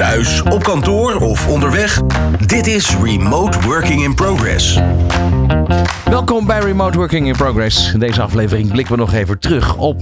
Thuis, op kantoor of onderweg? Dit is Remote Working in Progress. Welkom bij Remote Working in Progress. In deze aflevering blikken we nog even terug op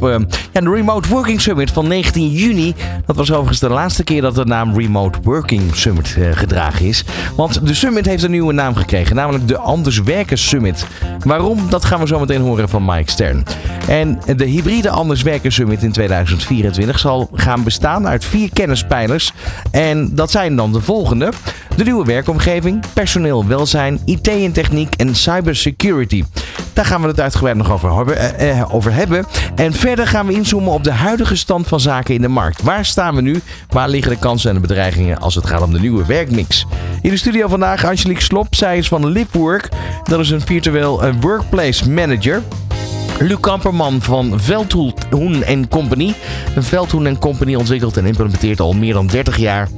ja, de Remote Working Summit van 19 juni. Dat was overigens de laatste keer dat de naam Remote Working Summit uh, gedragen is. Want de summit heeft een nieuwe naam gekregen, namelijk de Anders Werken Summit. Waarom? Dat gaan we zo meteen horen van Mike Stern. En de hybride Anders Werken Summit in 2024 zal gaan bestaan uit vier kennispijlers. En dat zijn dan de volgende. De nieuwe werkomgeving, personeel welzijn, IT en techniek en cybersecurity. Daar gaan we het uitgebreid nog over hebben, eh, over hebben. En verder gaan we inzoomen op de huidige stand van zaken in de markt. Waar staan we nu? Waar liggen de kansen en de bedreigingen als het gaat om de nieuwe werkmix? In de studio vandaag Angelique Slop. Zij is van LiveWork. Dat is een virtueel workplace manager. Luc Kamperman van Veldhoen Company. Veldhoen Company ontwikkelt en implementeert al meer dan 30 jaar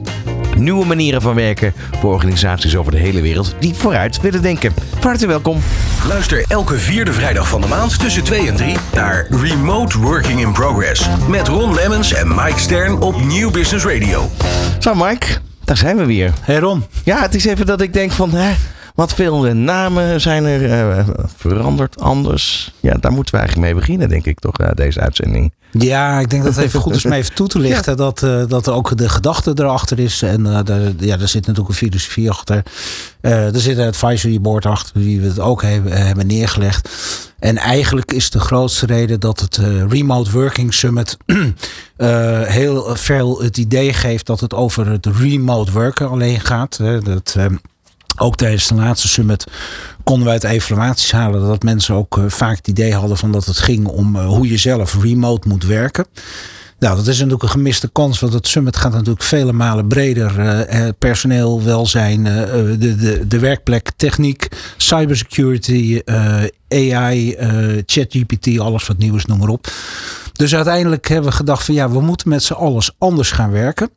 nieuwe manieren van werken voor organisaties over de hele wereld die vooruit willen denken. Van harte welkom. Luister elke vierde vrijdag van de maand tussen 2 en 3 naar Remote Working in Progress. Met Ron Lemmens en Mike Stern op Nieuw Business Radio. Zo Mike, daar zijn we weer. Hey Ron. Ja, het is even dat ik denk van... Hè, wat veel namen zijn er uh, veranderd anders. Ja, daar moeten we eigenlijk mee beginnen, denk ik toch, uh, deze uitzending. Ja, ik denk dat het even goed is om even toe te lichten. Dat, uh, dat ook de gedachte erachter is. En uh, de, ja, er zit natuurlijk een filosofie achter. Uh, er zit een advisory board achter, wie we het ook hebben, hebben neergelegd. En eigenlijk is de grootste reden dat het Remote Working Summit heel veel het idee geeft dat het over het remote werken alleen gaat. Dat ook tijdens de laatste summit konden wij uit evaluaties halen dat mensen ook uh, vaak het idee hadden van dat het ging om uh, hoe je zelf remote moet werken. Nou, dat is natuurlijk een gemiste kans, want het summit gaat natuurlijk vele malen breder. Uh, personeel, welzijn, de, de, de werkplek, techniek, cybersecurity, AI, ChatGPT, alles wat nieuw is, noem maar op. Dus uiteindelijk hebben we gedacht van ja, we moeten met z'n allen anders gaan werken.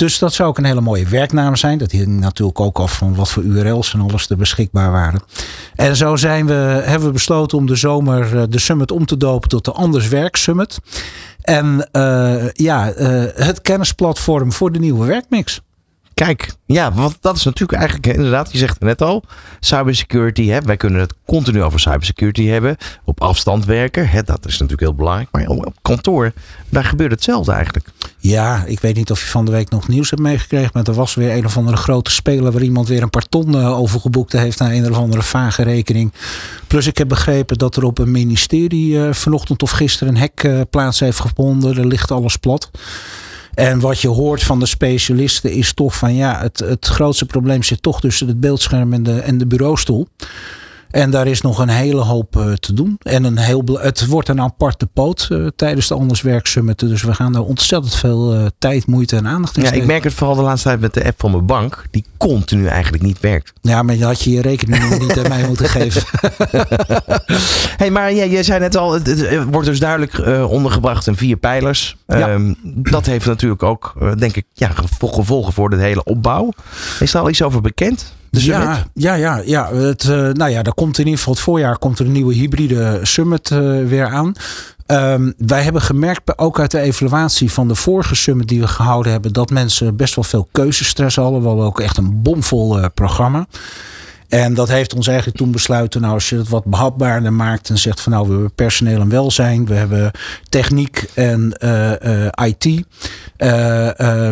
Dus dat zou ook een hele mooie werknaam zijn. Dat hing natuurlijk ook af van wat voor URL's en alles er beschikbaar waren. En zo zijn we, hebben we besloten om de zomer eh, de summit om te dopen tot de Anders Werk Summit. En uh, ja, uh, het kennisplatform voor de nieuwe werkmix. Kijk, ja, want dat is natuurlijk eigenlijk inderdaad, je zegt net al, cybersecurity. Hè, wij kunnen het continu over cybersecurity hebben. Op afstand werken, hè, dat is natuurlijk heel belangrijk. Maar op kantoor, daar gebeurt hetzelfde eigenlijk. Ja, ik weet niet of je van de week nog nieuws hebt meegekregen. Maar er was weer een of andere grote speler waar iemand weer een paar ton uh, overgeboekt heeft naar een of andere vage rekening. Plus ik heb begrepen dat er op een ministerie uh, vanochtend of gisteren een hek uh, plaats heeft gevonden. Er ligt alles plat. En wat je hoort van de specialisten is toch van ja, het, het grootste probleem zit toch tussen het beeldscherm en de, en de bureaustoel. En daar is nog een hele hoop uh, te doen. En een heel, het wordt een aparte poot uh, tijdens de Anders Summit. Dus we gaan daar ontzettend veel uh, tijd, moeite en aandacht in Ja, ik merk het vooral de laatste tijd met de app van mijn bank. Die continu eigenlijk niet werkt. Ja, maar je had je je rekening niet aan mij moeten geven. hey, maar ja, jij zei net al, het, wordt dus duidelijk ondergebracht in vier pijlers. Ja. Um, dat heeft natuurlijk ook, denk ik, ja, gevolgen voor de hele opbouw. Is er al iets over bekend? Ja, ja, ja, ja. Het, uh, nou ja, er komt in ieder geval het voorjaar komt er een nieuwe hybride summit uh, weer aan. Um, wij hebben gemerkt, ook uit de evaluatie van de vorige summit die we gehouden hebben, dat mensen best wel veel keuzestress hadden. We hadden ook echt een bomvol uh, programma. En dat heeft ons eigenlijk toen besluiten, nou als je het wat behapbaarder maakt en zegt van nou we hebben personeel en welzijn, we hebben techniek en uh, uh, IT, uh,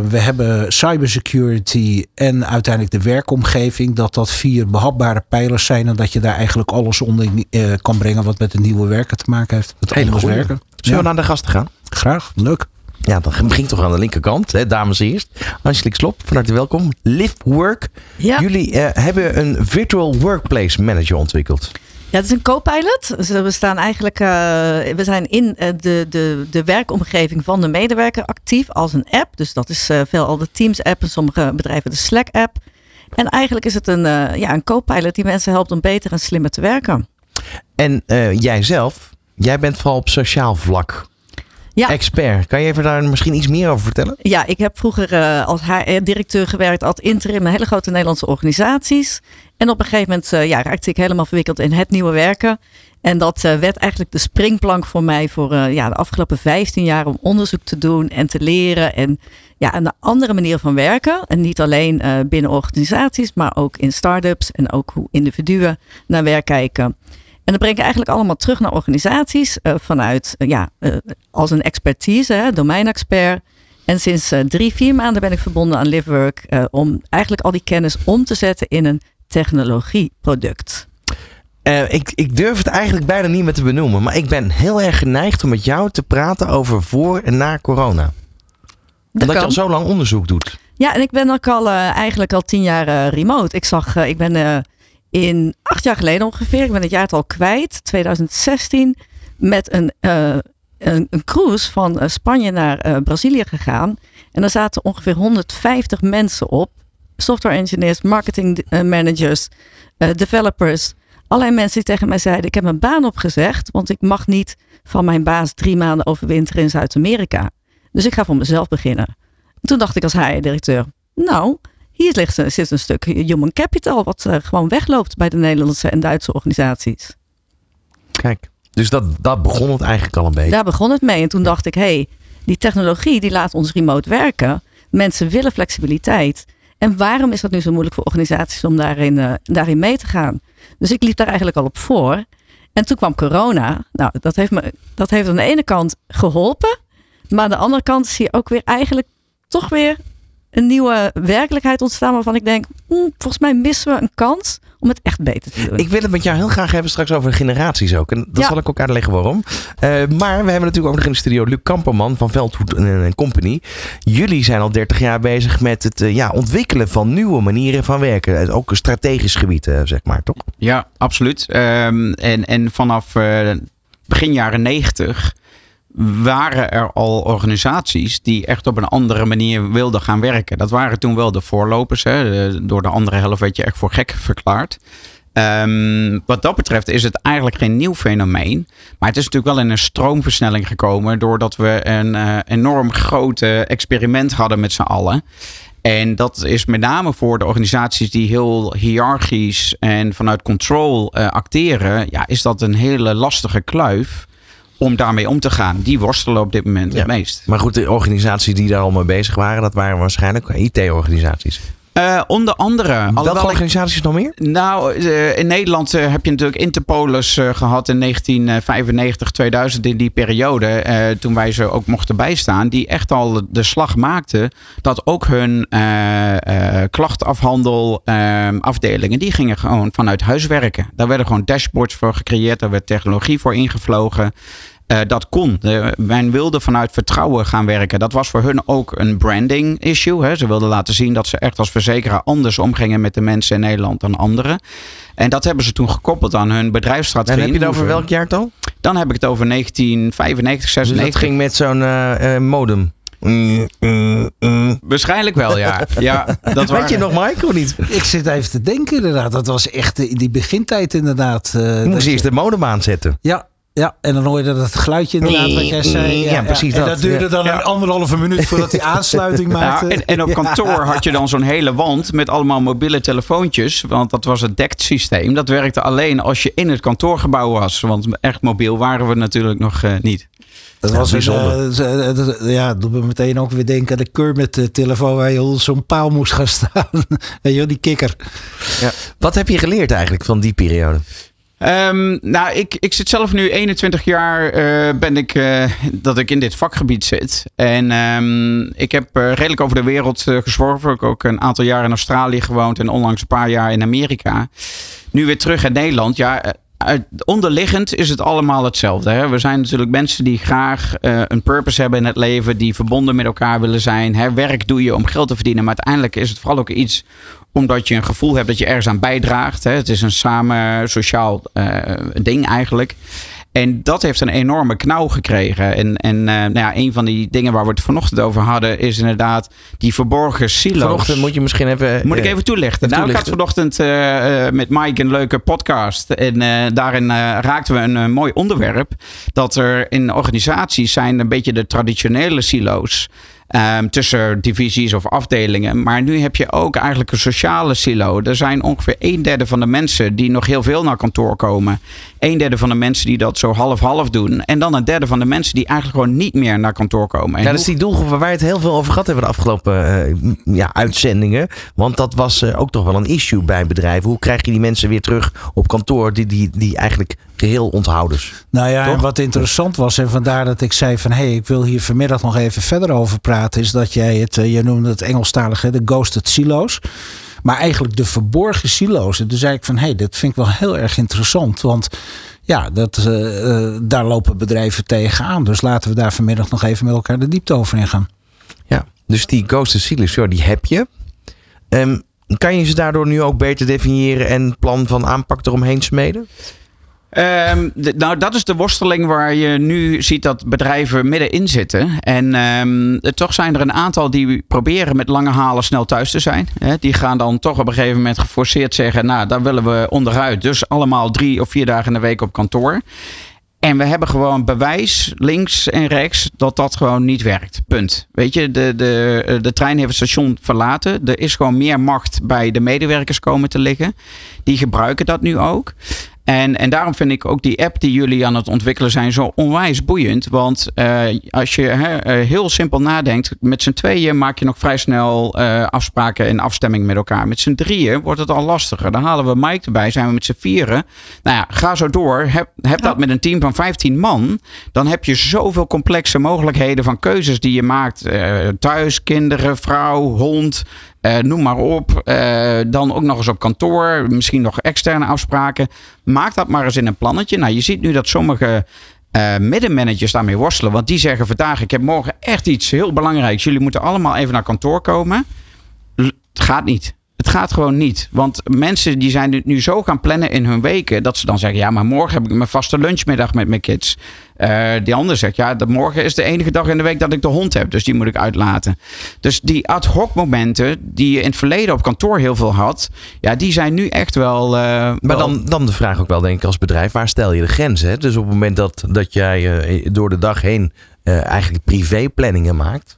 we hebben cybersecurity en uiteindelijk de werkomgeving, dat dat vier behapbare pijlers zijn en dat je daar eigenlijk alles onder kan brengen wat met de nieuwe werken te maken heeft. Het anders werken. Zullen we naar de gasten gaan? Graag, leuk. Ja, dan begint toch aan de linkerkant, hè, dames eerst. Angelique Slop, van harte welkom. LiveWork. Ja. Jullie uh, hebben een virtual workplace manager ontwikkeld. Ja, het is een co-pilot. Dus we staan eigenlijk, uh, we zijn in de, de, de werkomgeving van de medewerker actief als een app. Dus dat is uh, veel al de Teams app en sommige bedrijven de Slack app. En eigenlijk is het een, ja, een co-pilot die mensen helpt om beter en slimmer te werken. En jij zelf, jij bent vooral op sociaal vlak Ja. expert. Kan je even daar misschien iets meer over vertellen? Ja, ik heb vroeger uh, als HR-directeur gewerkt, als interim in hele grote Nederlandse organisaties. En op een gegeven moment uh, ja, raakte ik helemaal verwikkeld in het nieuwe werken. En dat uh, werd eigenlijk de springplank voor mij voor ja, de afgelopen 15 jaar om onderzoek te doen en te leren. En ja, een andere manier van werken. En niet alleen binnen organisaties, maar ook in start-ups en ook hoe individuen naar werk kijken. En dat breng ik eigenlijk allemaal terug naar organisaties vanuit, ja, als een expertise, hè, domeinexpert. En sinds drie, vier maanden ben ik verbonden aan Livework om eigenlijk al die kennis om te zetten in een technologieproduct? Ik, ik durf het eigenlijk bijna niet meer te benoemen. Maar ik ben heel erg geneigd om met jou te praten over voor en na corona. Dat Omdat je al zo lang onderzoek doet. Ja, en ik ben ook al eigenlijk al tien jaar remote. Ik zag, ik ben in acht jaar geleden ongeveer, ik ben het jaartal kwijt, 2016, met een, een, een, cruise van Spanje naar Brazilië gegaan. En daar zaten ongeveer 150 mensen op software engineers, marketing eh, managers, developers. Allerlei mensen die tegen mij zeiden: Ik heb mijn baan opgezegd, want ik mag niet van mijn baas drie maanden overwinteren in Zuid-Amerika. Dus ik ga voor mezelf beginnen. toen dacht ik als HR-directeur: Nou, hier ligt, zit een stuk human capital, wat uh, gewoon wegloopt bij de Nederlandse en Duitse organisaties. Kijk, dus dat, dat begon het eigenlijk al een beetje. Daar begon het mee. En toen dacht ik: hé, hey, die technologie die laat ons remote werken. Mensen willen flexibiliteit. En waarom is dat nu zo moeilijk voor organisaties om daarin, uh, daarin mee te gaan? Dus ik liep daar eigenlijk al op voor. En toen kwam corona. Nou, dat heeft, me, dat heeft aan de ene kant geholpen. Maar aan de andere kant zie je ook weer eigenlijk toch weer een nieuwe werkelijkheid ontstaan waarvan ik denk, hm, volgens mij missen we een kans om het echt beter te doen. Ik wil het met jou heel graag hebben straks over generaties ook. En dat zal ik ook uitleggen waarom. Uh, maar we hebben natuurlijk ook nog in de studio Luc Kamperman van Veldhoed en Company. Jullie zijn al 30 jaar bezig met het uh, ja, ontwikkelen van nieuwe manieren van werken. Ook een strategisch gebied, uh, zeg maar, toch? Ja, absoluut. Um, en, en vanaf begin jaren 90 waren er al organisaties die echt op een andere manier wilden gaan werken. Dat waren toen wel de voorlopers. Hè. Door de andere helft werd je echt voor gek verklaard. Um, wat dat betreft is het eigenlijk geen nieuw fenomeen. Maar het is natuurlijk wel in een stroomversnelling gekomen. Doordat we een uh, enorm groot experiment hadden met z'n allen. En dat is met name voor de organisaties die heel hiërarchisch en vanuit control uh, acteren. Ja, is dat een hele lastige kluif om daarmee om te gaan. Die worstelen op dit moment het meest. Maar goed, de organisaties die daar al mee bezig waren, dat waren waarschijnlijk IT-organisaties. Uh, onder andere. Welke organisaties nog meer? Nou, uh, in Nederland uh, heb je natuurlijk Interpolis gehad in 1995, 2000 in die periode. toen wij ze ook mochten bijstaan. Die echt al de slag maakten dat ook hun klachtafhandel afdelingen. Die gingen gewoon vanuit huis werken. Daar werden gewoon dashboards voor gecreëerd. Daar werd technologie voor ingevlogen. Uh, dat kon. men wilde vanuit vertrouwen gaan werken. Dat was voor hun ook een branding issue. Hè. Ze wilden laten zien dat ze echt als verzekeraar anders omgingen met de mensen in Nederland dan anderen. En dat hebben ze toen gekoppeld aan hun bedrijfsstrategie. En heb je het over welk jaartal? Dan heb ik het over 1995, 96. Dus dat ging met zo'n uh, uh, modem? Waarschijnlijk wel, ja. ja dat Weet je nog, of niet? Ik zit even te denken, inderdaad. Dat was echt in die begintijd, inderdaad. Uh, Moest je eerst de modem aanzetten. Ja, ja, en dan hoor je dat geluidje inderdaad wat jij zei. Ja, precies En dat, duurde dan een anderhalve minuut voordat die aansluiting maakte. en, en, op kantoor had je dan zo'n hele wand met allemaal mobiele telefoontjes. Want dat was het DECT systeem. Dat werkte alleen als je in het kantoorgebouw was. Want echt mobiel waren we natuurlijk nog uh, niet. Dat was bijzonder. Uh, ja, doet me meteen ook weer denken aan de Kermit telefoon waar je zo'n paal moest gaan staan. Weet je, die kikker. Ja. Wat heb je geleerd eigenlijk van die periode? Um, nou, ik, ik zit zelf nu 21 jaar uh, ben ik, uh, dat ik in dit vakgebied zit. En um, ik heb uh, redelijk over de wereld gezworven. Ik heb ook een aantal jaar in Australië gewoond en onlangs een paar jaar in Amerika. Nu weer terug in Nederland. Ja, onderliggend is het allemaal hetzelfde. Hè? We zijn natuurlijk mensen die graag uh, een purpose hebben in het leven, die verbonden met elkaar willen zijn. Hè? Werk doe je om geld te verdienen, maar uiteindelijk is het vooral ook iets omdat je een gevoel hebt dat je ergens aan bijdraagt. Hè? Het is een samen sociaal uh, ding eigenlijk. En dat heeft een enorme knauw gekregen. En, en uh, nou ja, een van die dingen waar we het vanochtend over hadden, is inderdaad die verborgen silo's. Vanochtend moet je misschien even. Moet ik even toelichten? nou, ik had vanochtend uh, met Mike een leuke podcast. En daarin raakten we een, een, mooi onderwerp. Dat er in organisaties zijn een beetje de traditionele silo's. Um, tussen divisies of afdelingen. Maar nu heb je ook eigenlijk een sociale silo. Er zijn ongeveer een derde van de mensen die nog heel veel naar kantoor komen. Een derde van de mensen die dat zo half-half doen. En dan een derde van de mensen die eigenlijk gewoon niet meer naar kantoor komen. En ja, dat is die doelgroep waar wij het heel veel over gehad hebben de afgelopen uh, ja, uitzendingen. Want dat was uh, ook toch wel een issue bij bedrijven. Hoe krijg je die mensen weer terug op kantoor die, die, die eigenlijk geheel onthouders? Nou ja, en wat interessant was, en vandaar dat ik zei van hé, hey, ik wil hier vanmiddag nog even verder over praten, is dat jij het, uh, je noemde het Engelstalige, de ghosted silo's. Maar eigenlijk de verborgen silo's. En toen zei ik van hé, hey, dat vind ik wel heel erg interessant. Want ja, dat, uh, uh, daar lopen bedrijven tegenaan. Dus laten we daar vanmiddag nog even met elkaar de diepte over ingaan. Ja, dus die ghosted silo's, die heb je. Um, kan je ze daardoor nu ook beter definiëren en plan van aanpak eromheen smeden? De, nou, dat is de worsteling waar je nu ziet dat bedrijven middenin zitten. En um, toch zijn er een aantal die proberen met lange halen snel thuis te zijn. Die gaan dan toch op een gegeven moment geforceerd zeggen: Nou, daar willen we onderuit. Dus allemaal drie of vier dagen in de week op kantoor. En we hebben gewoon bewijs, links en rechts, dat dat gewoon niet werkt. Punt. Weet je, de, de, de trein heeft het station verlaten. Er is gewoon meer macht bij de medewerkers komen te liggen. Die gebruiken dat nu ook. En, en daarom vind ik ook die app die jullie aan het ontwikkelen zijn zo onwijs boeiend. Want uh, als je uh, heel simpel nadenkt, met z'n tweeën maak je nog vrij snel uh, afspraken en afstemming met elkaar. Met z'n drieën wordt het al lastiger. Dan halen we Mike erbij, zijn we met z'n vieren. Nou ja, ga zo door. Heb, heb dat met een team van 15 man. Dan heb je zoveel complexe mogelijkheden van keuzes die je maakt. thuis, kinderen, vrouw, hond. Uh, noem maar op. Uh, dan ook nog eens op kantoor. Misschien nog externe afspraken. Maak dat maar eens in een plannetje. Nou, je ziet nu dat sommige uh, middenmanagers daarmee worstelen. Want die zeggen vandaag: Ik heb morgen echt iets heel belangrijks. Jullie moeten allemaal even naar kantoor komen. Het gaat niet. Het gaat gewoon niet. Want mensen die zijn nu zo gaan plannen in hun weken. Dat ze dan zeggen, ja, maar morgen heb ik mijn vaste lunchmiddag met mijn kids. Uh, die ander zegt, ja, de morgen is de enige dag in de week dat ik de hond heb. Dus die moet ik uitlaten. Dus die ad hoc momenten die je in het verleden op kantoor heel veel had. Ja, die zijn nu echt wel... Uh, maar wel... Dan, dan de vraag ook wel, denk ik, als bedrijf. Waar stel je de grenzen? Hè? Dus op het moment dat, dat jij uh, door de dag heen eigenlijk privéplanningen maakt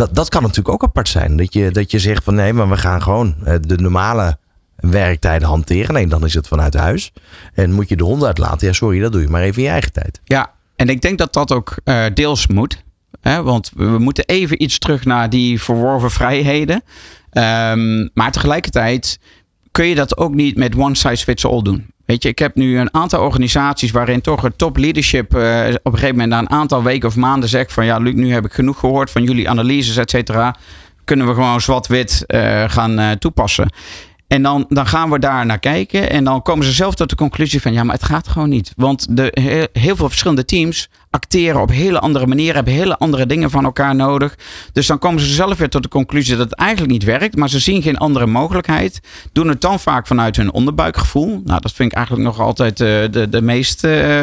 dat, dat kan natuurlijk ook apart zijn. Dat je, dat je zegt van nee, maar we gaan gewoon eh, de normale werktijden hanteren. Nee, dan is het vanuit huis. En moet je de hond uitlaten. Ja, sorry, dat doe je maar even in je eigen tijd. Ja, en ik denk dat dat ook uh, deels moet. Hè? Want we moeten even iets terug naar die verworven vrijheden. Um, maar tegelijkertijd kun je dat ook niet met one size fits all doen. Weet je, ik heb nu een aantal organisaties waarin toch het top leadership uh, op een gegeven moment na een aantal weken of maanden zegt van ja, Luc, nu heb ik genoeg gehoord van jullie analyses, et cetera. Kunnen we gewoon zwart-wit uh, gaan uh, toepassen. En dan, dan gaan we daar naar kijken. En dan komen ze zelf tot de conclusie van ja, maar het gaat gewoon niet. Want de, heel veel verschillende teams acteren op hele andere manieren, hebben hele andere dingen van elkaar nodig. Dus dan komen ze zelf weer tot de conclusie dat het eigenlijk niet werkt, maar ze zien geen andere mogelijkheid. Doen het dan vaak vanuit hun onderbuikgevoel. Nou, dat vind ik eigenlijk nog altijd uh, de, de meest uh,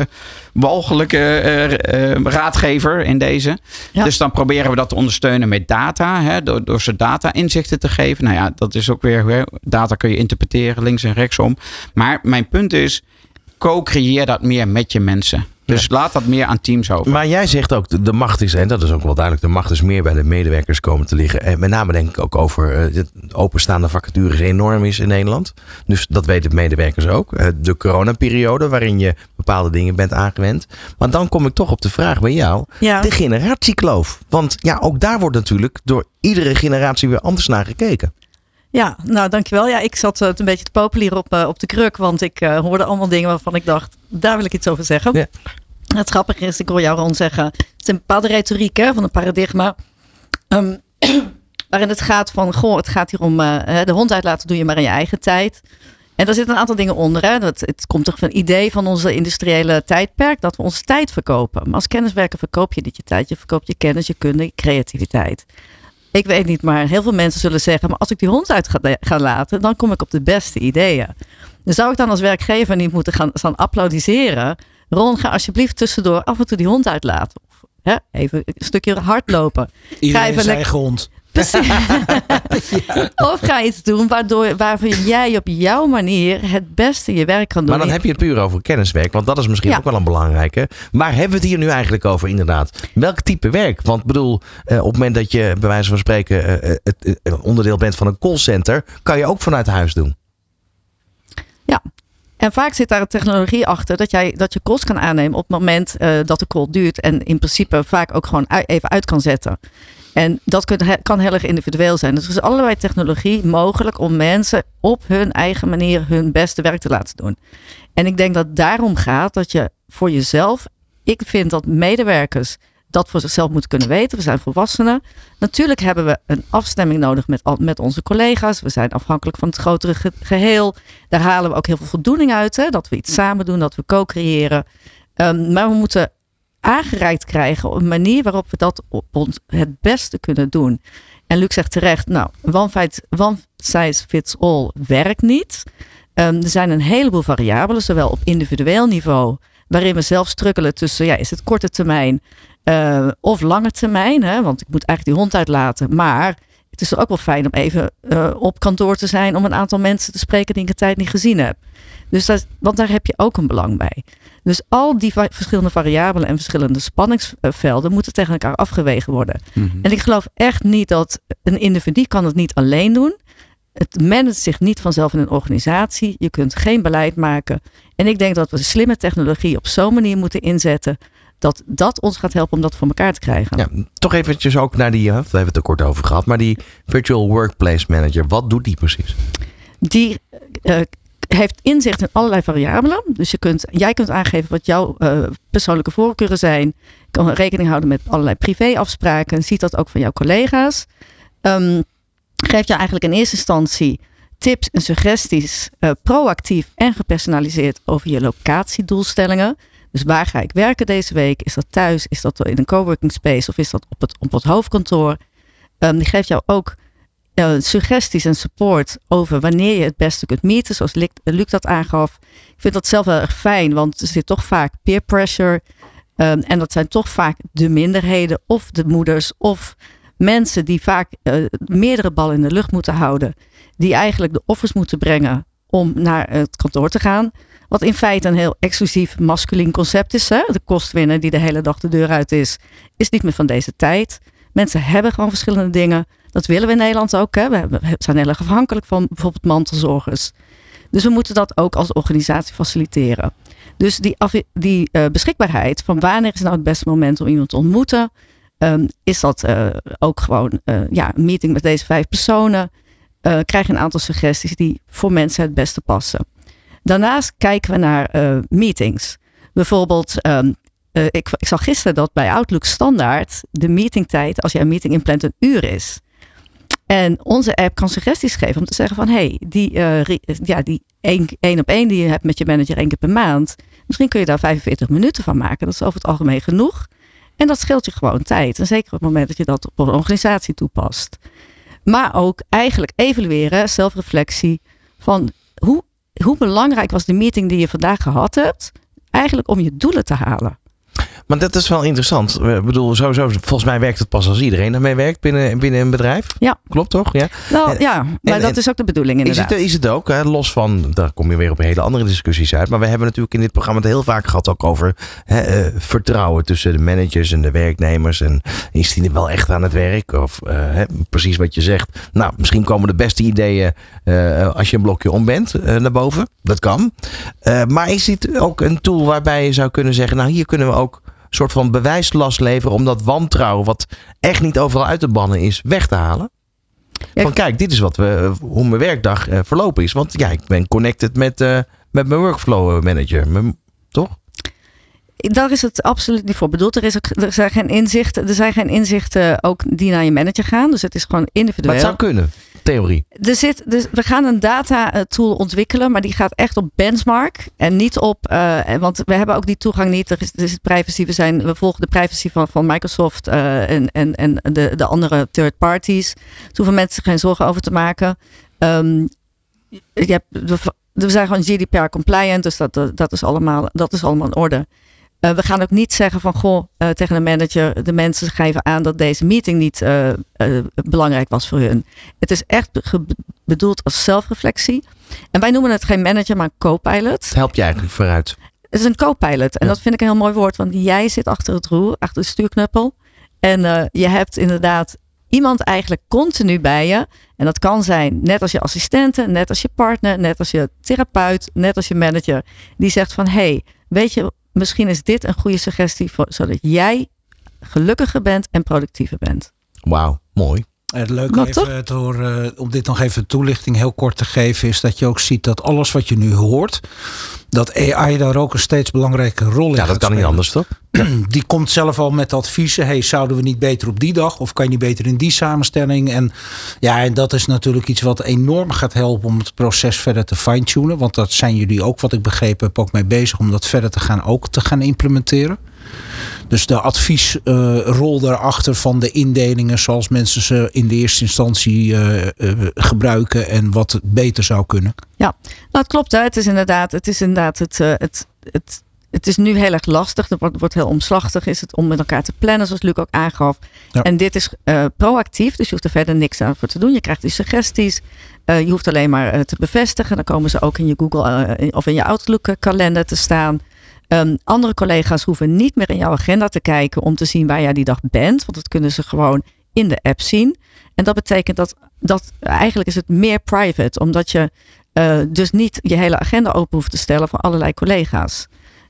walgelijke uh, raadgever in deze. Ja. Dus dan proberen we dat te ondersteunen met data, hè, door, door ze data inzichten te geven. Nou ja, dat is ook weer, data kun je interpreteren links en rechtsom. Maar mijn punt is, co-creëer dat meer met je mensen. Dus laat dat meer aan teams over. Maar jij zegt ook, de, macht is, en dat is ook wel duidelijk, de macht is meer bij de medewerkers komen te liggen. En met name denk ik ook over uh, het openstaande vacatures enorm is in Nederland. Dus dat weten medewerkers ook. Uh, de coronaperiode waarin je bepaalde dingen bent aangewend. Maar dan kom ik toch op de vraag bij jou. Ja. De generatiekloof. Want ja, ook daar wordt natuurlijk door iedere generatie weer anders naar gekeken. Ja, nou dankjewel. Ja, ik zat uh, een beetje te populieren op, uh, op de kruk, want ik uh, hoorde allemaal dingen waarvan ik dacht, daar wil ik iets over zeggen. Ja. Het grappige is, ik hoor jou Ron zeggen, het is een bepaalde retoriek hè, van een paradigma. Um, waarin het gaat van, goh, het gaat hier om de hond uitlaten, doe je maar in je eigen tijd. En daar zitten een aantal dingen onder. Hè. Dat, het komt toch van een idee van onze industriële tijdperk dat we onze tijd verkopen. Maar als kenniswerker verkoop je niet je tijd, je verkoopt je kennis, je kunde, je creativiteit. Ik weet niet, maar heel veel mensen zullen zeggen: maar als ik die hond uit ga, ga laten, dan kom ik op de beste ideeën. Dus zou ik dan als werkgever niet moeten gaan, gaan applaudisseren Ron, ga alsjeblieft tussendoor af en toe die hond uitlaten. Of hè, even een stukje hardlopen. Iedereen even zijn lekker- Precies. Of ga iets doen waardoor, waarvan jij op jouw manier het beste je werk kan doen. Maar dan heb je het puur over kenniswerk, want dat is misschien Ja. ook wel een belangrijke. Waar hebben we het hier nu eigenlijk over, inderdaad? Welk type werk? Want bedoel, eh, op het moment dat je bij wijze van spreken eh, eh, het, een onderdeel bent van een callcenter, kan je ook vanuit huis doen. En vaak zit daar een technologie achter dat, jij, dat je calls kan aannemen op het moment dat de call duurt. En in principe vaak ook gewoon even uit kan zetten. En dat kan heel erg individueel zijn. Dus er is allerlei technologie mogelijk om mensen op hun eigen manier hun beste werk te laten doen. En ik denk dat het daarom gaat dat je voor jezelf. Ik vind dat medewerkers dat voor zichzelf moeten kunnen weten. We zijn volwassenen. Natuurlijk hebben we een afstemming nodig met, met onze collega's. We zijn afhankelijk van het grotere ge- geheel. Daar halen we ook heel veel voldoening uit. Hè? Dat we iets samen doen, dat we co-creëren. Ehm, maar we moeten aangereikt krijgen op een manier waarop we dat ons het beste kunnen doen. En Luc zegt terecht, nou, one, size fits all werkt niet. Ehm, er zijn een heleboel variabelen, zowel op individueel niveau, waarin we zelf struggelen tussen, ja, is het korte termijn eh, of lange termijn? Hè? Want ik moet eigenlijk die hond uitlaten, maar het is ook wel fijn om even eh, op kantoor te zijn om een aantal mensen te spreken die ik een tijd niet gezien heb. Dus dat, want daar heb je ook een belang bij. Dus al die va- verschillende variabelen en verschillende spanningsvelden moeten tegen elkaar afgewegen worden. Mhm. En ik geloof echt niet dat een individu kan het niet alleen doen. Het managt zich niet vanzelf in een organisatie. Je kunt geen beleid maken. En ik denk dat we slimme technologie op zo'n manier moeten inzetten dat dat ons gaat helpen om dat voor elkaar te krijgen. Ja, toch eventjes ook naar die, daar hebben we het er kort over gehad, maar die Virtual Workplace Manager, wat doet die precies? Die eh, heeft inzicht in allerlei variabelen. Dus je kunt, jij kunt aangeven wat jouw eh, persoonlijke voorkeuren zijn. Kan rekening houden met allerlei privéafspraken. Ziet dat ook van jouw collega's. Ehm, geeft je eigenlijk in eerste instantie tips en suggesties eh, proactief en gepersonaliseerd over je locatiedoelstellingen. Dus waar ga ik werken deze week? Is dat thuis? Is dat in een coworking space? Of is dat op het, op het hoofdkantoor? Ehm, die geeft jou ook eh, suggesties en support over wanneer je het beste kunt meeten, zoals Luc, Luc dat aangaf. Ik vind dat zelf wel erg fijn, want er zit toch vaak peer pressure. Ehm, en dat zijn toch vaak de minderheden of de moeders of mensen die vaak eh, meerdere ballen in de lucht moeten houden. Die eigenlijk de offers moeten brengen om naar het kantoor te gaan. Wat in feite een heel exclusief masculien concept is. Hè? De kostwinner die de hele dag de deur uit is, is niet meer van deze tijd. Mensen hebben gewoon verschillende dingen. Dat willen we in Nederland ook. Hè? We zijn heel erg afhankelijk van bijvoorbeeld mantelzorgers. Dus we moeten dat ook als organisatie faciliteren. Dus die, die eh, beschikbaarheid van wanneer is nou het beste moment om iemand te ontmoeten? Ehm, is dat eh, ook gewoon eh, ja, een meeting met deze vijf personen? Krijg je een aantal suggesties die voor mensen het beste passen. Daarnaast kijken we naar meetings. Bijvoorbeeld, ehm, eh, ik, ik zag gisteren dat bij Outlook standaard de meetingtijd, als je een meeting inplant, een uur is. En onze app kan suggesties geven om te zeggen van, hé, hey, die, eh, ja, die één, één op één die je hebt met je manager één keer per maand, misschien kun je daar 45 minuten van maken. Dat is over het algemeen genoeg. En dat scheelt je gewoon tijd. En zeker op het moment dat je dat op een organisatie toepast. Maar ook eigenlijk evalueren, zelfreflectie van hoe, hoe belangrijk was de meeting die je vandaag gehad hebt, eigenlijk om je doelen te halen. Maar dat is wel interessant. Ik bedoel, sowieso, volgens mij werkt het pas als iedereen ermee werkt binnen, binnen een bedrijf. Ja. Klopt toch? Ja. Nou En- ja, maar en- dat en- is ook de bedoeling Is inderdaad. het, is het ook, hè? los van, daar kom je weer op hele andere discussies uit. Maar we hebben natuurlijk in dit programma het heel vaak gehad ook over hè, eh, vertrouwen tussen de managers en de werknemers. En is die wel echt aan het werk? Of eh, hè, precies wat je zegt. Nou, misschien komen de beste ideeën eh, als je een blokje om bent naar boven. Dat kan. Maar is dit ook een tool waarbij je zou kunnen zeggen, nou hier kunnen we ook soort van bewijslast leveren om dat wantrouwen, wat echt niet overal uit te bannen is, weg te halen? Ja, Van kijk, dit is wat we, hoe mijn werkdag eh, verlopen is. Want ja, ik ben connected met, eh, met mijn workflow manager. Mijn- toch? Daar is het absoluut niet voor bedoeld. Er, is ook, er, zijn geen inzichten, er zijn geen inzichten ook die naar je manager gaan. Dus het is gewoon Maar individueel. het zou kunnen, theorie. Er zit, dus we gaan een data eh, tool ontwikkelen, maar die gaat echt op benchmark en niet op, eh, want we hebben ook die toegang niet. Er is, privacy, we, zijn, we volgen de privacy van, van Microsoft eh, en, en, en de, de andere third parties. Daar hoeven mensen geen zorgen over te maken. Ehm, de- we zijn gewoon GDPR compliant, dus dat, dat, is, allemaal, dat is allemaal in orde. Uh, we gaan ook niet zeggen van goh, uh, tegen de manager, de mensen geven aan dat deze meeting niet uh, belangrijk was voor hun. Het is echt bedoeld als zelfreflectie. En wij noemen het geen manager, maar een co-pilot. Help je eigenlijk vooruit? Het is een co-pilot. En dat vind ik een heel mooi woord, want jij zit achter het roer, achter de stuurknuppel. En je hebt inderdaad iemand eigenlijk continu bij je. En dat kan zijn net als je assistente, net als je partner, net als je therapeut, net als je manager. Die zegt van, hey, weet je, misschien is dit een goede suggestie voor, zodat jij gelukkiger bent en productiever bent. Wauw, mooi. Het leuke even door, uh, om dit nog even toelichting heel kort te geven, is dat je ook ziet dat alles wat je nu hoort, dat AI daar ook een steeds belangrijke rol in Ja, dat kan niet anders toch? Die komt zelf al met adviezen. Hey, zouden we niet beter op die dag? Of kan je niet beter in die samenstelling? En ja, en dat is natuurlijk iets wat enorm gaat helpen om het proces verder te fine-tunen. Want dat zijn jullie ook, wat ik begrepen heb, ook mee bezig om dat verder te gaan ook te gaan implementeren. Dus de adviesrol daarachter van de indelingen zoals mensen ze in de eerste instantie uh, uh, gebruiken en wat beter zou kunnen. Ja, nou, het klopt. Hè. Het is inderdaad, het, is inderdaad het, uh, het, het, het is nu heel erg lastig. Het wordt, wordt heel omslachtig is het om met elkaar te plannen, zoals Luc ook aangaf. Ja. En dit is proactief, dus je hoeft er verder niks aan voor te doen. Je krijgt die suggesties. je hoeft alleen maar te bevestigen. Dan komen ze ook in je Google of in je Outlook kalender te staan. Um, andere collega's hoeven niet meer in jouw agenda te kijken om te zien waar jij die dag bent. Want dat kunnen ze gewoon in de app zien. En dat betekent dat, dat eigenlijk is het meer private. Omdat je uh, dus niet je hele agenda open hoeft te stellen voor allerlei collega's.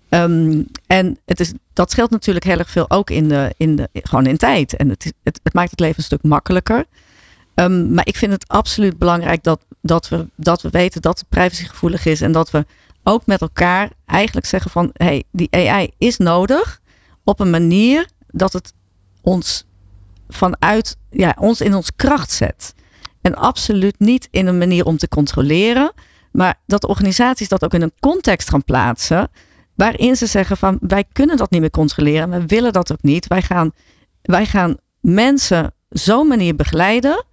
Um, en het is, dat scheelt natuurlijk heel erg veel ook in, de, in de, gewoon in tijd. En het, het, maakt het leven een stuk makkelijker. Um, maar ik vind het absoluut belangrijk dat, dat, we, dat we weten dat het privacygevoelig is. En dat we ook met elkaar eigenlijk zeggen van hey, die AI is nodig op een manier dat het ons vanuit ja, ons in ons kracht zet. En absoluut niet in een manier om te controleren, maar dat organisaties dat ook in een context gaan plaatsen waarin ze zeggen van wij kunnen dat niet meer controleren, we willen dat ook niet. Wij gaan, wij gaan mensen zo'n manier begeleiden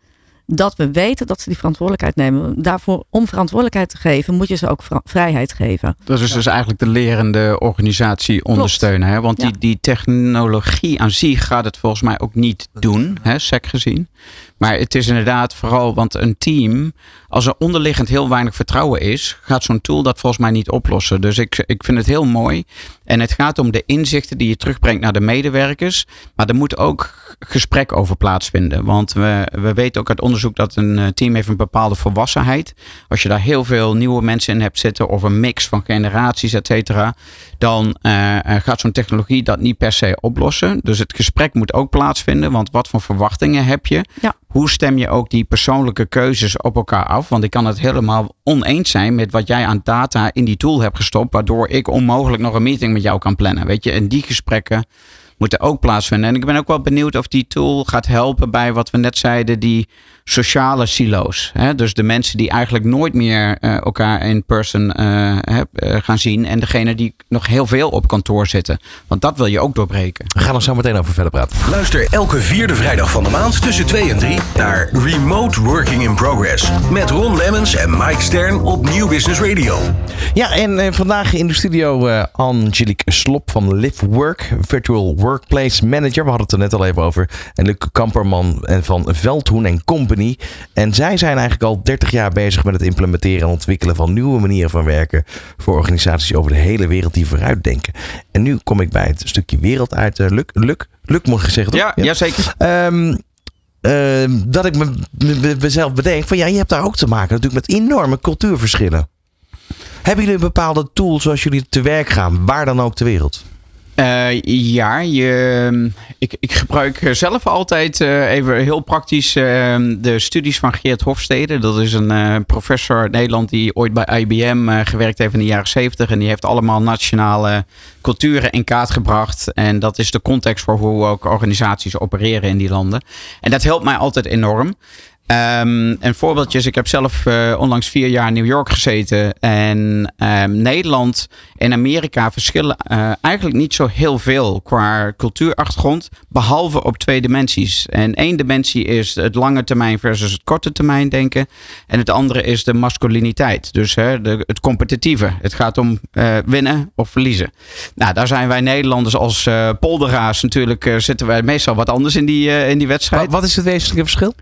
dat we weten dat ze die verantwoordelijkheid nemen. Daarvoor, om verantwoordelijkheid te geven, moet je ze ook vrijheid geven. Dat is dus eigenlijk de lerende organisatie ondersteunen. Hè? Want die, die technologie aan zich gaat het volgens mij ook niet doen, hè, sec gezien. Maar het is inderdaad vooral, want een team, als er onderliggend heel weinig vertrouwen is, gaat zo'n tool dat volgens mij niet oplossen. Dus ik, ik vind het heel mooi. En het gaat om de inzichten die je terugbrengt naar de medewerkers. Maar er moet ook gesprek over plaatsvinden. Want we, we weten ook uit onderzoek dat een eh, team heeft een bepaalde volwassenheid. Als je daar heel veel nieuwe mensen in hebt zitten of een mix van generaties, et cetera, dan uh, gaat zo'n technologie dat niet per se oplossen. Dus het gesprek moet ook plaatsvinden. Want wat voor verwachtingen heb je? Ja. Hoe stem je ook die persoonlijke keuzes op elkaar af? Want ik kan het helemaal oneens zijn met wat jij aan data in die tool hebt gestopt, waardoor ik onmogelijk nog een meeting met jou kan plannen. Weet je, en die gesprekken moeten ook plaatsvinden. En ik ben ook wel benieuwd of die tool gaat helpen bij wat we net zeiden, die sociale silo's. Hè? Dus de mensen die eigenlijk nooit meer uh, elkaar in person uh, gaan zien. En degene die nog heel veel op kantoor zitten. Want dat wil je ook doorbreken. We gaan er zo meteen over verder praten. Luister elke vierde vrijdag van de maand tussen 2 en 3 naar Remote Working in Progress. Met Ron Lemmens en Mike Stern op Nieuw Business Radio. Ja, en vandaag in de studio Angelique Slop van Live Work, Virtual Workplace Manager. We hadden het er net al even over. En Luc Kamperman en van Veldhoen en Company. En zij zijn eigenlijk al 30 jaar bezig met het implementeren en ontwikkelen van nieuwe manieren van werken voor organisaties over de hele wereld die vooruitdenken. En nu kom ik bij het stukje wereld uit. Uh, Luc, Luc, Luc moet gezegd. Ja, ja, ja, zeker. Um, uh, dat ik me, me, mezelf bedenk van ja, je hebt daar ook te maken natuurlijk met enorme cultuurverschillen. Hebben jullie bepaalde tools zoals jullie te werk gaan, waar dan ook ter wereld? Uh, ja, je, ik, ik, gebruik zelf altijd uh, even heel praktisch uh, de studies van Geert Hofstede. Dat is een professor uit Nederland die ooit bij IBM gewerkt heeft in de jaren 70. En die heeft allemaal nationale culturen in kaart gebracht. En dat is de context voor hoe ook organisaties opereren in die landen. En dat helpt mij altijd enorm. Um, een voorbeeldje is, ik heb zelf uh, onlangs vier jaar in New York gezeten. En um, Nederland en Amerika verschillen uh, eigenlijk niet zo heel veel qua cultuurachtergrond. Behalve op twee dimensies. En één dimensie is het lange termijn versus het korte termijn denken. En het andere is de masculiniteit. Dus hè, de, het competitieve. Het gaat om uh, winnen of verliezen. Nou, daar zijn wij Nederlanders als polderaars natuurlijk, zitten wij meestal wat anders in die, in die wedstrijd. Wat, wat is het wezenlijke verschil?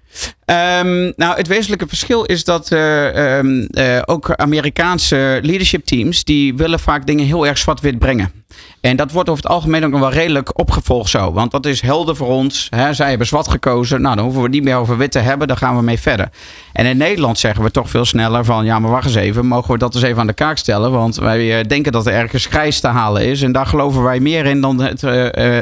Um, nou, het wezenlijke verschil is dat uh, um, uh, ook Amerikaanse leadership teams, die willen vaak dingen heel erg zwart-wit brengen. En dat wordt over het algemeen ook wel redelijk opgevolgd zo. Want dat is helder voor ons. Hè. Zij hebben zwart gekozen. Nou, dan hoeven we niet meer over wit te hebben. Dan gaan we mee verder. En in Nederland zeggen we toch veel sneller van... ja, maar wacht eens even. Mogen we dat eens even aan de kaak stellen? Want wij denken dat er ergens grijs te halen is. En daar geloven wij meer in dan het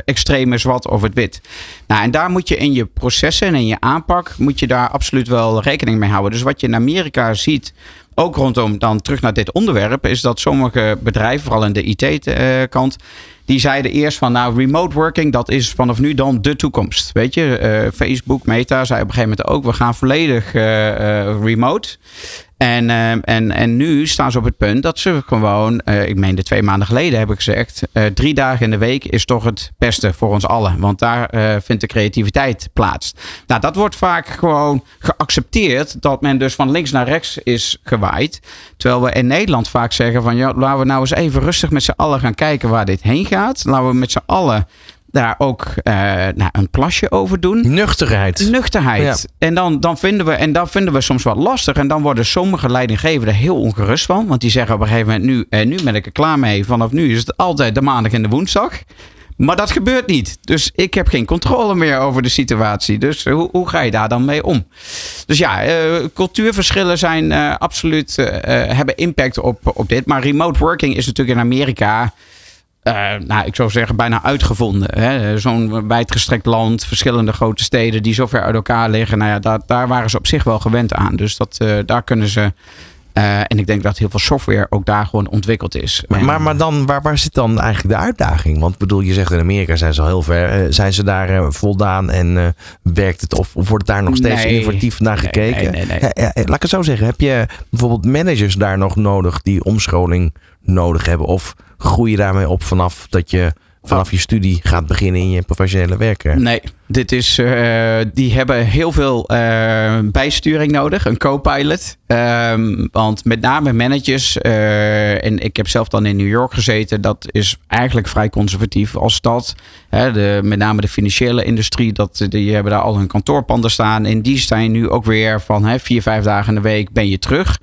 extreme zwart of het wit. Nou, en daar moet je in je processen en in je aanpak... moet je daar absoluut wel rekening mee houden. Dus wat je in Amerika ziet ook rondom dan terug naar dit onderwerp, is dat sommige bedrijven, vooral in de IT-kant, die zeiden eerst van nou, remote working, dat is vanaf nu dan de toekomst. Weet je, uh, Facebook, Meta zei op een gegeven moment ook, we gaan volledig uh, remote. En, uh, en, en nu staan ze op het punt dat ze gewoon, uh, ik meen de twee maanden geleden heb ik gezegd, uh, drie dagen in de week is toch het beste voor ons allen. Want daar vindt de creativiteit plaats. Nou, dat wordt vaak gewoon geaccepteerd dat men dus van links naar rechts is gewaaid. Terwijl we in Nederland vaak zeggen van ja, laten we nou eens even rustig met z'n allen gaan kijken waar dit heen gaat. Laten we met z'n allen daar ook uh, nou, een plasje over doen. Nuchterheid. Nuchterheid. Ja. En, dan, dan vinden we, en dat vinden we soms wat lastig. En dan worden sommige leidinggevenden heel ongerust van. Want die zeggen op een gegeven moment, nu, en nu ben ik er klaar mee. Vanaf nu is het altijd de maandag en de woensdag. Maar dat gebeurt niet. Dus ik heb geen controle meer over de situatie. Dus hoe, hoe ga je daar dan mee om? Dus ja, uh, cultuurverschillen zijn uh, absoluut, hebben impact op, op dit. Maar remote working is natuurlijk in Amerika uh, nou, ik zou zeggen, bijna uitgevonden. Zo'n wijdgestrekt land, verschillende grote steden die zo ver uit elkaar liggen. Nou ja, daar, daar waren ze op zich wel gewend aan. Dus dat, uh, daar kunnen ze. Uh, en ik denk dat heel veel software ook daar gewoon ontwikkeld is. Maar, maar, maar dan, waar, waar zit dan eigenlijk de uitdaging? Want bedoel, je zegt in Amerika zijn ze al heel ver. zijn ze daar voldaan en werkt het? Of, of, wordt daar nog steeds nee, innovatief naar gekeken? Nee, nee, nee, ja, laat ik het zo zeggen. Heb je bijvoorbeeld managers daar nog nodig die omscholing nodig hebben? Of groei je daarmee op vanaf dat je vanaf je studie gaat beginnen in je professionele werken? Nee, dit is, uh, die hebben heel veel uh, bijsturing nodig, een co-pilot. Um, want met name managers, en ik heb zelf dan in New York gezeten, dat is eigenlijk vrij conservatief als stad. De, met name de financiële industrie, dat, die hebben daar al hun kantoorpanden staan. En die zijn nu ook weer van hè, vier, vijf dagen in de week ben je terug.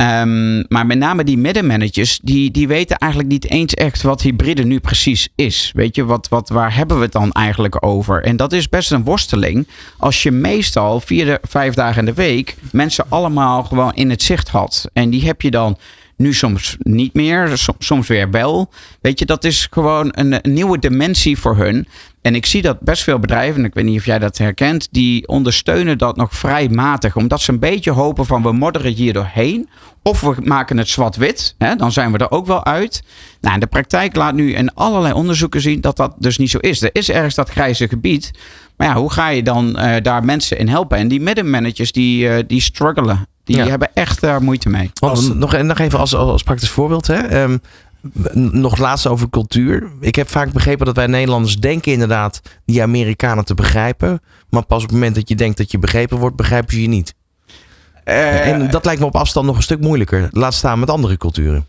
Um, maar met name die middenmanagers, die, die weten eigenlijk niet eens echt wat hybride nu precies is. Weet je, wat, wat, waar hebben we het dan eigenlijk over? En dat is best een worsteling. Als je meestal vier, vijf dagen in de week mensen allemaal gewoon in het zicht had. En die heb je dan nu soms niet meer, soms weer wel. Weet je, dat is gewoon een, een, nieuwe dimensie voor hun. En ik zie dat best veel bedrijven, en ik weet niet of jij dat herkent, die ondersteunen dat nog vrij matig. Omdat ze een beetje hopen van we modderen hier doorheen. Of we maken het zwart-wit, dan zijn we er ook wel uit. Nou, in de praktijk laat nu in allerlei onderzoeken zien dat dat dus niet zo is. Er is ergens dat grijze gebied. Maar ja, hoe ga je dan uh, daar mensen in helpen? En die middenmanagers die, uh, die struggelen. Die ja. hebben echt daar moeite mee. Als, nog, nog even als, als praktisch voorbeeld. Hè? Um, nog laatst over cultuur. Ik heb vaak begrepen dat wij Nederlanders denken inderdaad die Amerikanen te begrijpen. Maar pas op het moment dat je denkt dat je begrepen wordt, begrijpen ze je niet. Uh, en dat lijkt me op afstand nog een stuk moeilijker. Laat staan met andere culturen.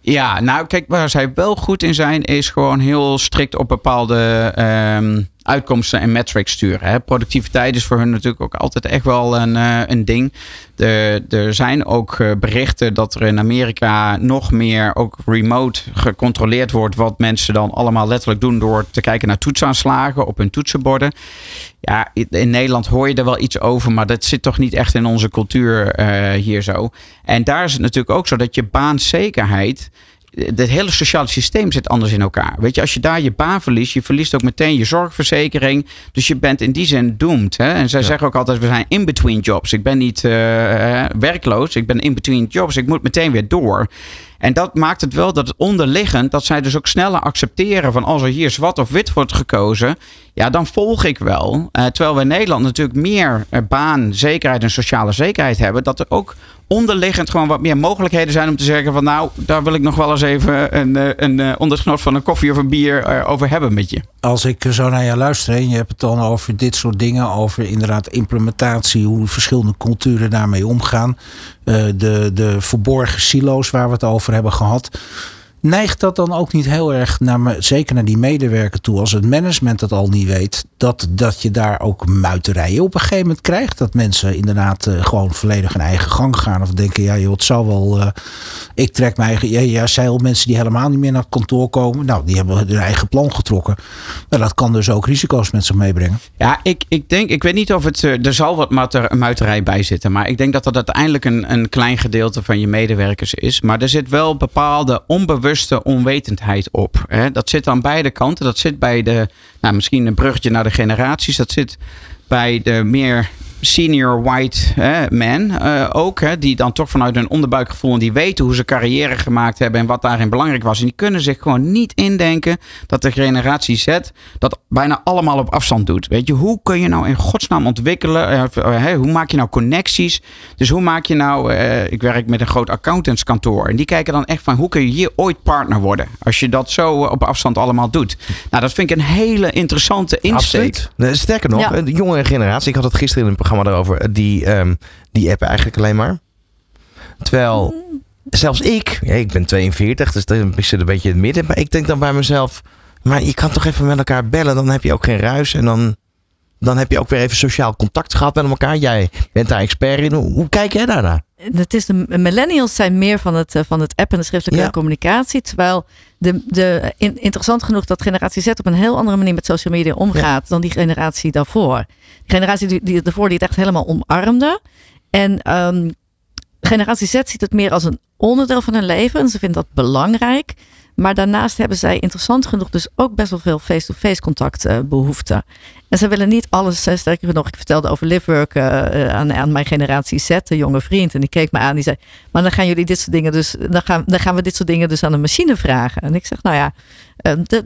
Ja, nou kijk, waar zij wel goed in zijn, is gewoon heel strikt op bepaalde um, uitkomsten en metrics sturen. Hè. Productiviteit is voor hun natuurlijk ook altijd echt wel een, uh, een ding. De, er zijn ook uh, berichten dat er in Amerika nog meer ook remote gecontroleerd wordt. Wat mensen dan allemaal letterlijk doen door te kijken naar toetsaanslagen op hun toetsenborden. Ja, in Nederland hoor je er wel iets over, maar dat zit toch niet echt in onze cultuur uh, hier zo. En daar is het natuurlijk ook zo dat je baanzekerheid het hele sociale systeem zit anders in elkaar. Weet je, als je daar je baan verliest, je verliest ook meteen je zorgverzekering. Dus je bent in die zin doomed. Hè? En zij ja. zeggen ook altijd, we zijn in between jobs. Ik ben niet uh, werkloos, ik ben in between jobs. Ik moet meteen weer door. En dat maakt het wel dat het onderliggend, dat zij dus ook sneller accepteren van als er hier zwart of wit wordt gekozen, ja, dan volg ik wel. Uh, terwijl we in Nederland natuurlijk meer uh, baan, zekerheid en sociale zekerheid hebben, dat er ook onderliggend gewoon wat meer mogelijkheden zijn om te zeggen van nou, daar wil ik nog wel eens even een, eh, een, ondergenot van een koffie of een bier over hebben met je. Als ik zo naar je luister en je hebt het dan over dit soort dingen, over inderdaad implementatie, hoe verschillende culturen daarmee omgaan, de, de verborgen silo's waar we het over hebben gehad. Neigt dat dan ook niet heel erg naar, zeker naar die medewerker toe, als het management het al niet weet, dat, dat je daar ook muiterijen op een gegeven moment krijgt? Dat mensen inderdaad uh, gewoon volledig hun eigen gang gaan of denken, ja joh, het zal wel, uh, ik trek mijn eigen, ja, ja, zijn al mensen die helemaal niet meer naar het kantoor komen, nou, die hebben hun eigen plan getrokken. Nou, dat kan dus ook risico's met zich meebrengen. Ja, ik, ik denk, ik weet niet of het, uh, er zal wat muiterij bij zitten, maar ik denk dat dat uiteindelijk een, een klein gedeelte van je medewerkers is. Maar er zit wel bepaalde onbewuste onwetendheid op. Hè? Dat zit aan beide kanten. Dat zit bij de, nou, misschien een bruggetje naar de generaties. Dat zit bij de meer senior white hè, men uh, ook. Hè, die dan toch vanuit hun onderbuikgevoel. En die weten hoe ze carrière gemaakt hebben. En wat daarin belangrijk was. En die kunnen zich gewoon niet indenken. Dat de generatie Z dat bijna allemaal op afstand doet. Weet je, hoe kun je nou in godsnaam ontwikkelen? Uh, hoe maak je nou connecties? Dus hoe maak je nou. Uh, ik werk met een groot accountantskantoor. En die kijken dan echt van hoe kun je hier ooit partner worden. Als je dat zo op afstand allemaal doet. Nou, dat vind ik een hele interessante insteek. Absoluut. Sterker nog, ja. de jongere generatie. Ik had het gisteren in een programma erover. Die, um, die app eigenlijk alleen maar. Terwijl zelfs ik, ja, ik ben 42, dus dan ik zit een beetje in het midden. Maar ik denk dan bij mezelf, maar je kan toch even met elkaar bellen. Dan heb je ook geen ruis en dan, dan heb je ook weer even sociaal contact gehad met elkaar. Jij bent daar expert in. Hoe, hoe kijk jij daarnaar? Het is de millennials zijn meer van het, eh, van het app en de schriftelijke ja. communicatie. Terwijl de, de, in, interessant genoeg dat generatie Z op een heel andere manier met social media omgaat dan die generatie daarvoor. Die generatie die, die daarvoor die het echt helemaal omarmde. En um, generatie Z ziet het meer als een onderdeel van hun leven. En ze vindt dat belangrijk. Maar daarnaast hebben zij interessant genoeg dus ook best wel veel face-to-face contact uh, behoefte. En ze willen niet alles, uh, sterker nog, ik vertelde over livework uh, aan, aan mijn generatie Z, jonge vriend. En die keek me aan, die zei, maar dan gaan jullie dit soort dingen dus, dan gaan, dan gaan we dit soort dingen dus aan de machine vragen. En ik zeg, nou ja,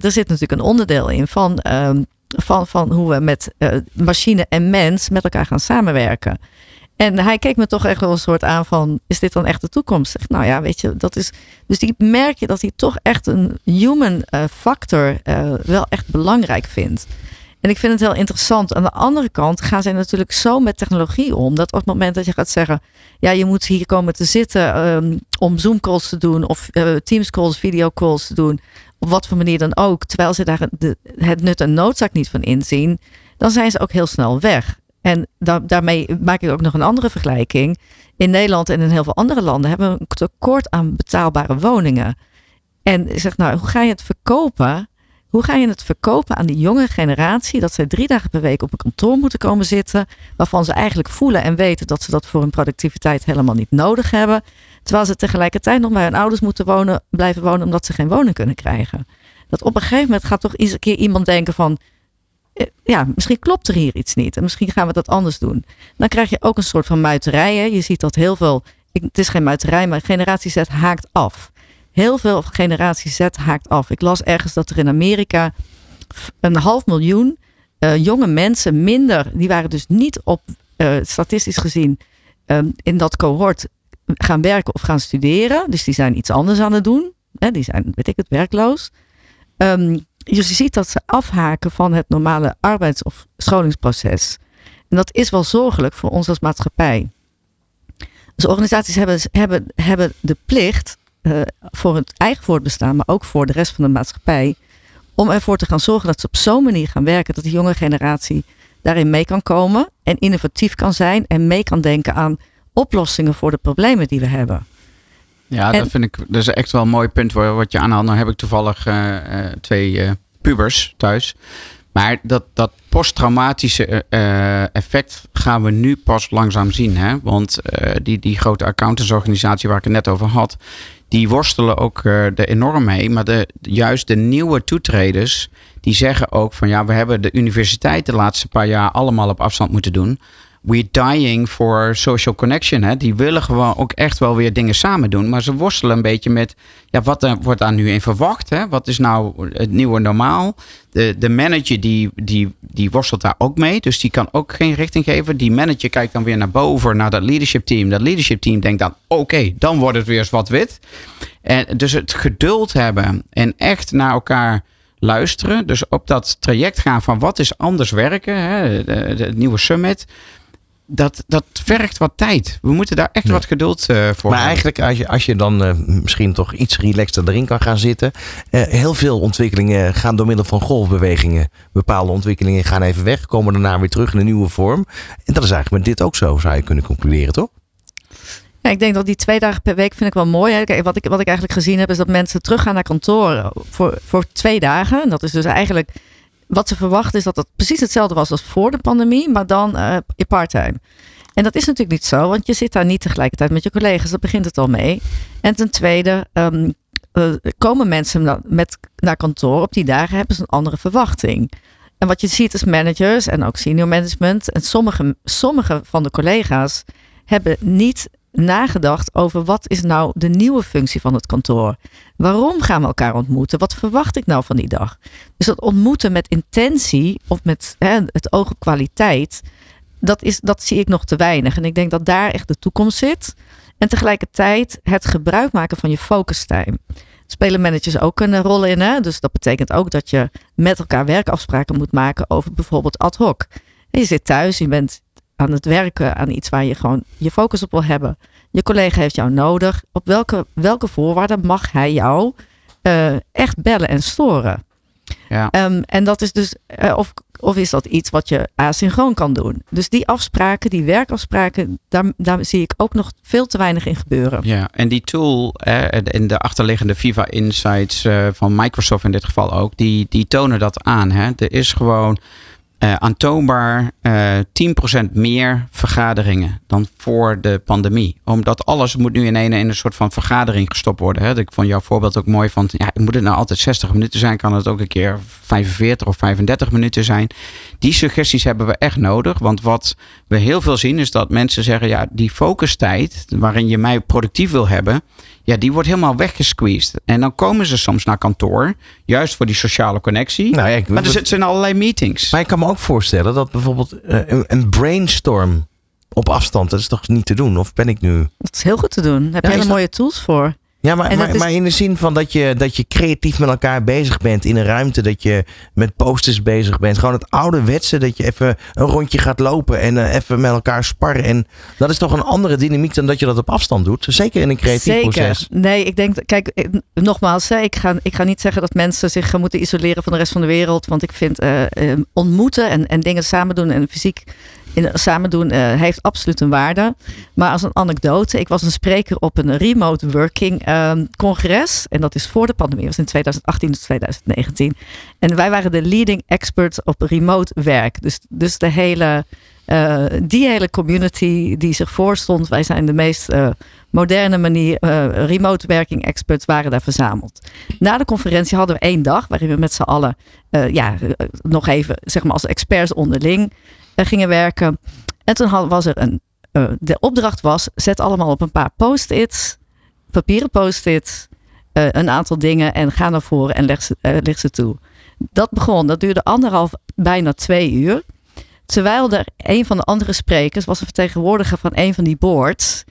er zit natuurlijk een onderdeel in van, van, van hoe we met machine en mens met elkaar gaan samenwerken. En hij keek me toch echt wel een soort aan van, is dit dan echt de toekomst? Zeg, nou ja, weet je, dat is. Dus die merk je dat hij toch echt een human uh, factor uh, wel echt belangrijk vindt. En ik vind het heel interessant. Aan de andere kant gaan zij natuurlijk zo met technologie om. Dat op het moment dat je gaat zeggen. Ja, je moet hier komen te zitten um, om Zoom calls te doen. Of uh, Teams calls, video calls te doen. Op wat voor manier dan ook. Terwijl ze daar de, het nut en noodzaak niet van inzien. Dan zijn ze ook heel snel weg. En da daarmee maak ik ook nog een andere vergelijking. In Nederland en in heel veel andere landen hebben we een tekort aan betaalbare woningen. En ik zeg nou, hoe ga je het verkopen? Hoe ga je het verkopen aan die jonge generatie dat zij drie dagen per week op een kantoor moeten komen zitten, waarvan ze eigenlijk voelen en weten dat ze dat voor hun productiviteit helemaal niet nodig hebben, terwijl ze tegelijkertijd nog bij hun ouders moeten wonen, blijven wonen omdat ze geen woning kunnen krijgen. Dat op een gegeven moment gaat toch eens een keer iemand denken van, ja, misschien klopt er hier iets niet. En misschien gaan we dat anders doen. Dan krijg je ook een soort van muiterij. Je ziet dat heel veel, het is geen muiterij, maar generatie Z haakt af. Heel veel generatie Z haakt af. Ik las ergens dat er in Amerika een half miljoen uh, jonge mensen minder, die waren dus niet op uh, statistisch gezien um, in dat cohort gaan werken of gaan studeren. Dus die zijn iets anders aan het doen. Hè, die zijn, weet ik het, werkloos. Um, je ziet dat ze afhaken van het normale arbeids- of scholingsproces. En dat is wel zorgelijk voor ons als maatschappij. Dus organisaties hebben, hebben, hebben de plicht uh, voor het eigen voortbestaan, maar ook voor de rest van de maatschappij, om ervoor te gaan zorgen dat ze op zo'n manier gaan werken dat de jonge generatie daarin mee kan komen en innovatief kan zijn en mee kan denken aan oplossingen voor de problemen die we hebben. Ja, dat vind ik dat is echt wel een mooi punt wat je aanhaalt. Nou heb ik toevallig uh, uh, twee uh, pubers thuis. Maar dat, dat posttraumatische effect gaan we nu pas langzaam zien. Hè? Want die, die grote accountantsorganisatie waar ik het net over had, die worstelen ook er enorm mee. Maar de, juist de nieuwe toetreders, die zeggen ook van ja, we hebben de universiteit de laatste paar jaar allemaal op afstand moeten doen we're dying for social connection. Hè? Die willen gewoon ook echt wel weer dingen samen doen. Maar ze worstelen een beetje met, ja, wat wordt daar nu in verwacht? Hè? Wat is nou het nieuwe normaal? De, de manager die, die, die worstelt daar ook mee. Dus die kan ook geen richting geven. Die manager kijkt dan weer naar boven, naar dat leadership team. Dat leadership team denkt dan, oké, dan wordt het weer zwart-wit. En dus het geduld hebben en echt naar elkaar luisteren. Dus op dat traject gaan van wat is anders werken. Hè? Het nieuwe summit dat, dat vergt wat tijd. We moeten daar echt wat geduld uh, voor Maar eigenlijk, als je, als je dan uh, misschien toch iets relaxter erin kan gaan zitten. Uh, heel veel ontwikkelingen gaan door middel van golfbewegingen. Bepaalde ontwikkelingen gaan even weg, komen daarna weer terug in een nieuwe vorm. En dat is eigenlijk met dit ook zo, zou je kunnen concluderen, toch? Ja, ik denk dat die twee dagen per week vind ik wel mooi. Kijk, wat, ik, wat ik eigenlijk gezien heb, is dat mensen teruggaan naar kantoor voor, voor twee dagen. En dat is dus eigenlijk wat ze verwachten is dat het precies hetzelfde was als voor de pandemie, maar dan uh, part-time. En dat is natuurlijk niet zo, want je zit daar niet tegelijkertijd met je collega's. Dat begint het al mee. En ten tweede um, uh, komen mensen met, naar kantoor. Op die dagen hebben ze een andere verwachting. En wat je ziet is managers en ook senior management. En sommige, sommige van de collega's hebben niet nagedacht over wat is nou de nieuwe functie van het kantoor. Waarom gaan we elkaar ontmoeten? Wat verwacht ik nou van die dag? Dus dat ontmoeten met intentie of met hè, het oog op kwaliteit, dat, is, dat zie ik nog te weinig. En ik denk dat daar echt de toekomst zit. En tegelijkertijd het gebruik maken van je focus time. Spelen managers ook een rol in. Hè? Dus dat betekent ook dat je met elkaar werkafspraken moet maken over bijvoorbeeld ad hoc. je zit thuis, je bent aan het werken aan iets waar je gewoon je focus op wil hebben. Je collega heeft jou nodig. Op welke, welke voorwaarden mag hij jou uh, echt bellen en storen? Ja. Um, en dat is dus, uh, of, of is dat iets wat je asynchroon kan doen? Dus die afspraken, die werkafspraken, daar, daar zie ik ook nog veel te weinig in gebeuren. Ja, en die tool eh, en de achterliggende Viva Insights uh, van Microsoft in dit geval ook, die, die tonen dat aan. Hè? Er is gewoon uh, aantoonbaar uh, eh, 10% meer vergaderingen dan voor de pandemie. Omdat alles moet nu in een, in een soort van vergadering gestopt worden. Hè. Ik vond jouw voorbeeld ook mooi van, ja, moet het nou altijd 60 minuten zijn? Kan het ook een keer 45 of 35 minuten zijn? Die suggesties hebben we echt nodig. Want wat we heel veel zien is dat mensen zeggen, ja, die focustijd waarin je mij productief wil hebben, ja, die wordt helemaal weggesqueezed. En dan komen ze soms naar kantoor, juist voor die sociale connectie. Nou ja, ik, maar er zijn allerlei meetings. Maar ik kan me ook voorstellen dat bijvoorbeeld uh, een brainstorm op afstand, dat is toch niet te doen? Of ben ik nu... Dat is heel goed te doen. Daar heb je hele mooie tools voor. Ja, maar, maar, maar, in de zin van dat je, dat je creatief met elkaar bezig bent in een ruimte, dat je met posters bezig bent. Gewoon het ouderwetse, dat je even een rondje gaat lopen en uh, even met elkaar sparren. En dat is toch een andere dynamiek dan dat je dat op afstand doet. Zeker in een creatief Zeker. proces. Nee, ik denk, kijk, nogmaals, ik ga, ik ga niet zeggen dat mensen zich moeten isoleren van de rest van de wereld. Want ik vind uh, ontmoeten en, en dingen samen doen en fysiek in, samen doen uh, heeft absoluut een waarde. Maar als een anekdote, ik was een spreker op een remote working um, congres. En dat is voor de pandemie, dat was in 2018 tot 2019. En wij waren de leading experts op remote werk. Dus, dus de hele, uh, die hele community die zich voorstond. Wij zijn de meest uh, moderne manier, remote working experts waren daar verzameld. Na de conferentie hadden we één dag waarin we met z'n allen ja, nog even, zeg maar als experts onderling gingen werken. En toen was er een. Uh, de opdracht was: zet allemaal op een paar post-its, papieren post-its, uh, een aantal dingen en ga naar voren en leg ze, uh, leg ze toe. Dat begon, dat duurde anderhalf, bijna twee uur. Terwijl er een van de andere sprekers was een vertegenwoordiger van een van die boards.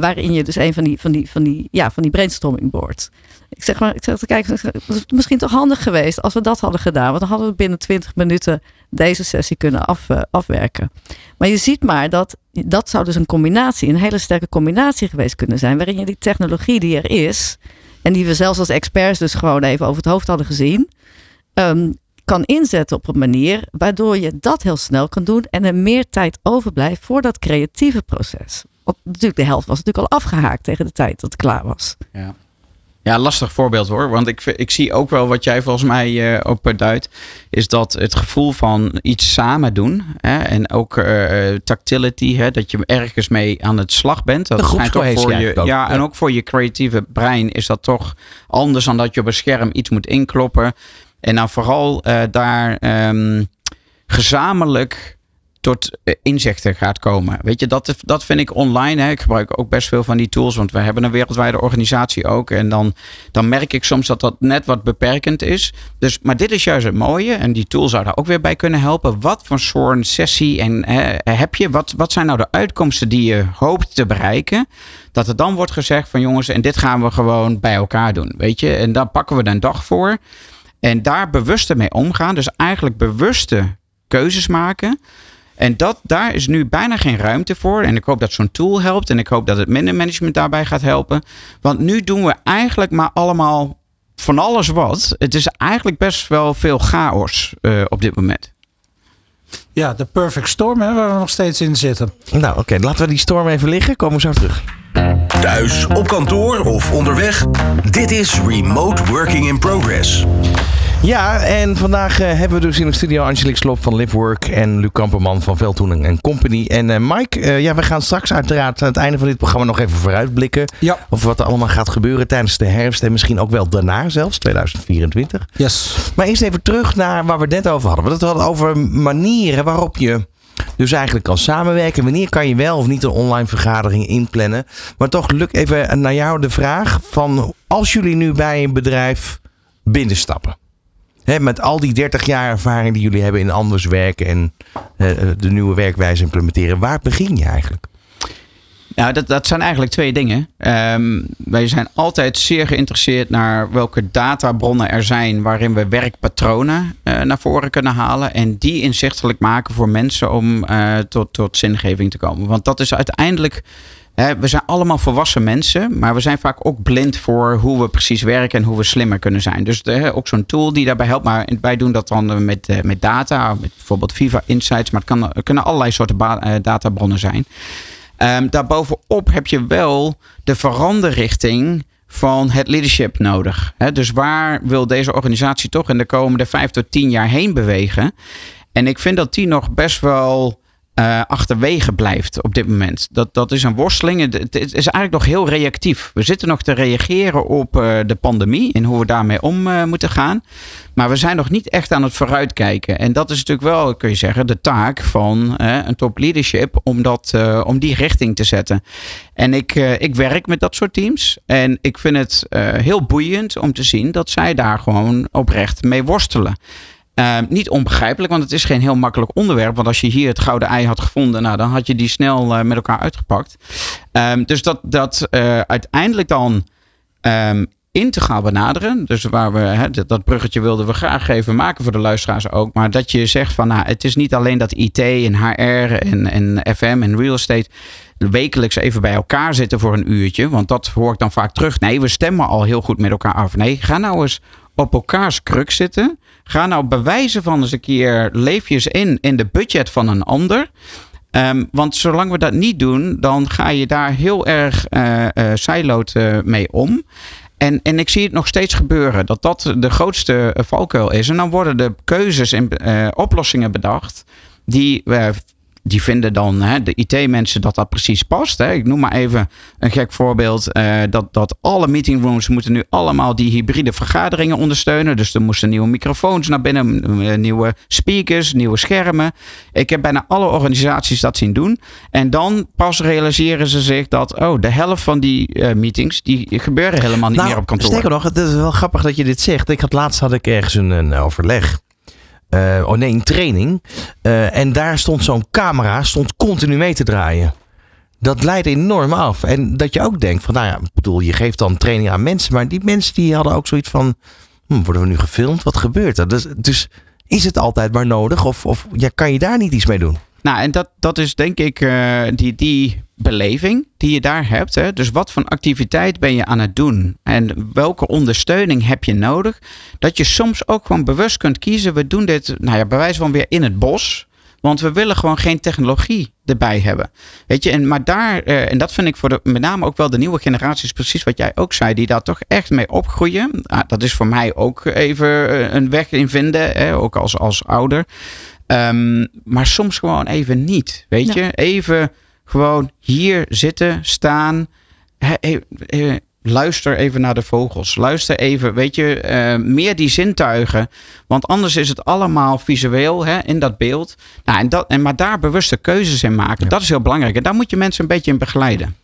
Waarin je dus een van die, van die, van die, ja, van die brainstorming boards. Ik zeg maar, ik zeg te kijken, het is misschien toch handig geweest als we dat hadden gedaan. Want dan hadden we binnen 20 minuten deze sessie kunnen af, uh, afwerken. Maar je ziet maar dat dat zou dus een combinatie, een hele sterke combinatie geweest kunnen zijn. Waarin je die technologie die er is, en die we zelfs als experts dus gewoon even over het hoofd hadden gezien, um, kan inzetten op een manier waardoor je dat heel snel kan doen en er meer tijd overblijft voor dat creatieve proces. Want natuurlijk, de helft was natuurlijk al afgehaakt tegen de tijd dat het klaar was. Ja. Ja, lastig voorbeeld hoor. Want ik, ik zie ook wel wat jij volgens mij uh, op duidt. Is dat het gevoel van iets samen doen. Hè, en ook uh, tactility. Hè, dat je ergens mee aan het slag bent. Dat schijnt ook voor je. Ja, ja, en ook voor je creatieve brein is dat toch anders dan dat je op een scherm iets moet inkloppen. En nou vooral uh, daar um, gezamenlijk tot eh, inzichten gaat komen. Weet je, dat, dat vind ik online. Hè. Ik gebruik ook best veel van die tools, want we hebben een wereldwijde organisatie ook. En dan, dan merk ik soms dat dat net wat beperkend is. Dus, maar dit is juist het mooie. En die tool zou daar ook weer bij kunnen helpen. Wat voor soort sessie en, hè, heb je? Wat, wat zijn nou de uitkomsten die je hoopt te bereiken? Dat er dan wordt gezegd van jongens, en dit gaan we gewoon bij elkaar doen. Weet je, en daar pakken we een dag voor. En daar bewuster mee omgaan. Dus eigenlijk bewuste keuzes maken. En dat, daar is nu bijna geen ruimte voor. En ik hoop dat zo'n tool helpt. En ik hoop dat het mindermanagement daarbij gaat helpen. Want nu doen we eigenlijk maar allemaal van alles wat. Het is eigenlijk best wel veel chaos uh, op dit moment. Ja, de perfect storm hè, waar we nog steeds in zitten. Nou oké, laten we die storm even liggen. Komen we zo terug. Thuis, op kantoor of onderweg. Dit is Remote Working in Progress. Ja, en vandaag uh, hebben we dus in de studio Angelique Slop van Livework en Luc Kamperman van Veldtoening en Company. En uh, Mike, uh, ja, we gaan straks uiteraard aan het einde van dit programma nog even vooruitblikken. Ja. Of wat er allemaal gaat gebeuren tijdens de herfst en misschien ook wel daarna zelfs, 2024. Yes. Maar eerst even terug naar waar we het net over hadden. We hadden over manieren waarop je dus eigenlijk kan samenwerken. Wanneer kan je wel of niet een online vergadering inplannen? Maar toch, Luc, even naar jou de vraag van als jullie nu bij een bedrijf binnenstappen met al die 30 jaar ervaring die jullie hebben in anders werken en uh, de nieuwe werkwijze implementeren, waar begin je eigenlijk? Nou, dat, dat zijn eigenlijk twee dingen. Um, wij zijn altijd zeer geïnteresseerd naar welke databronnen er zijn waarin we werkpatronen uh, naar voren kunnen halen en die inzichtelijk maken voor mensen om tot, tot zingeving te komen. Want dat is uiteindelijk we zijn allemaal volwassen mensen, maar we zijn vaak ook blind voor hoe we precies werken en hoe we slimmer kunnen zijn. Dus ook zo'n tool die daarbij helpt. Maar wij doen dat dan met, eh, met data, bijvoorbeeld Viva Insights, maar het, kan, kunnen allerlei soorten eh, databronnen zijn. Um, daarbovenop heb je wel de veranderrichting van het leadership nodig. dus waar wil deze organisatie toch in de komende vijf tot tien jaar heen bewegen? En ik vind dat die nog best wel uh, achterwege blijft op dit moment. Dat, dat is een worsteling. Het, is eigenlijk nog heel reactief. We zitten nog te reageren op uh, de pandemie en hoe we daarmee om uh, moeten gaan. Maar we zijn nog niet echt aan het vooruitkijken. En dat is natuurlijk wel, kun je zeggen, de taak van een top leadership om, dat, om die richting te zetten. En ik, ik werk met dat soort teams. En ik vind het heel boeiend om te zien dat zij daar gewoon oprecht mee worstelen. Uh, niet onbegrijpelijk, want het is geen heel makkelijk onderwerp. Want als je hier het gouden ei had gevonden, nou, dan had je die snel uh, met elkaar uitgepakt. Um, dus dat, dat uh, uiteindelijk dan um, integraal benaderen. Dus waar we dat bruggetje wilden we graag even maken voor de luisteraars ook. Maar dat je zegt van nou, het is niet alleen dat IT en HR en, en FM en real estate wekelijks even bij elkaar zitten voor een uurtje. Want dat hoor ik dan vaak terug. Nee, we stemmen al heel goed met elkaar af. Nee, ga nou eens op elkaars kruk zitten. Ga nou bewijzen van eens een keer leefjes in in de budget van een ander. Um, want zolang we dat niet doen, dan ga je daar heel erg uh, mee om. En, en ik zie het nog steeds gebeuren dat dat de grootste valkuil is. En dan worden de keuzes en oplossingen bedacht die die vinden dan, hè, de IT-mensen, dat dat precies past. Hè. Ik noem maar even een gek voorbeeld. Uh, dat, dat alle meetingrooms moeten nu allemaal die hybride vergaderingen ondersteunen. Dus er moesten nieuwe microfoons naar binnen, eh, nieuwe speakers, nieuwe schermen. Ik heb bijna alle organisaties dat zien doen. En dan pas realiseren ze zich dat, oh, de helft van die uh, meetings, die gebeuren helemaal niet nou, meer op kantoor. Sterker nog, het is wel grappig dat je dit zegt. Ik had laatst had ik ergens een, een overleg. Uh, oh nee, een training. Uh, en daar stond zo'n camera, stond continu mee te draaien. Dat leidt enorm af. En dat je ook denkt van, nou ja, bedoel, je geeft dan training aan mensen. Maar die mensen die hadden ook zoiets van, hm, worden we nu gefilmd? Wat gebeurt er? Dus, dus is het altijd maar nodig? Of, of ja, kan je daar niet iets mee doen? Nou, en dat, dat is denk ik uh, die, die beleving die je daar hebt. Hè? Dus wat voor activiteit ben je aan het doen? En welke ondersteuning heb je nodig? Dat je soms ook gewoon bewust kunt kiezen. We doen dit, nou ja, bij wijze van weer in het bos. Want we willen gewoon geen technologie erbij hebben. Weet je, en, maar daar, uh, en dat vind ik voor de, met name ook wel de nieuwe generaties, precies wat jij ook zei, die daar toch echt mee opgroeien. Ah, dat is voor mij ook even eh, een weg in vinden, hè? ook als, als ouder. Um, maar soms gewoon even niet. Weet ja. je, even gewoon hier zitten, staan. He, he, he, luister even naar de vogels. Luister even, weet je, uh, meer die zintuigen. Want anders is het allemaal visueel hè, in dat beeld. Nou, en dat, en maar daar bewuste keuzes in maken, dat is heel belangrijk. En daar moet je mensen een beetje in begeleiden.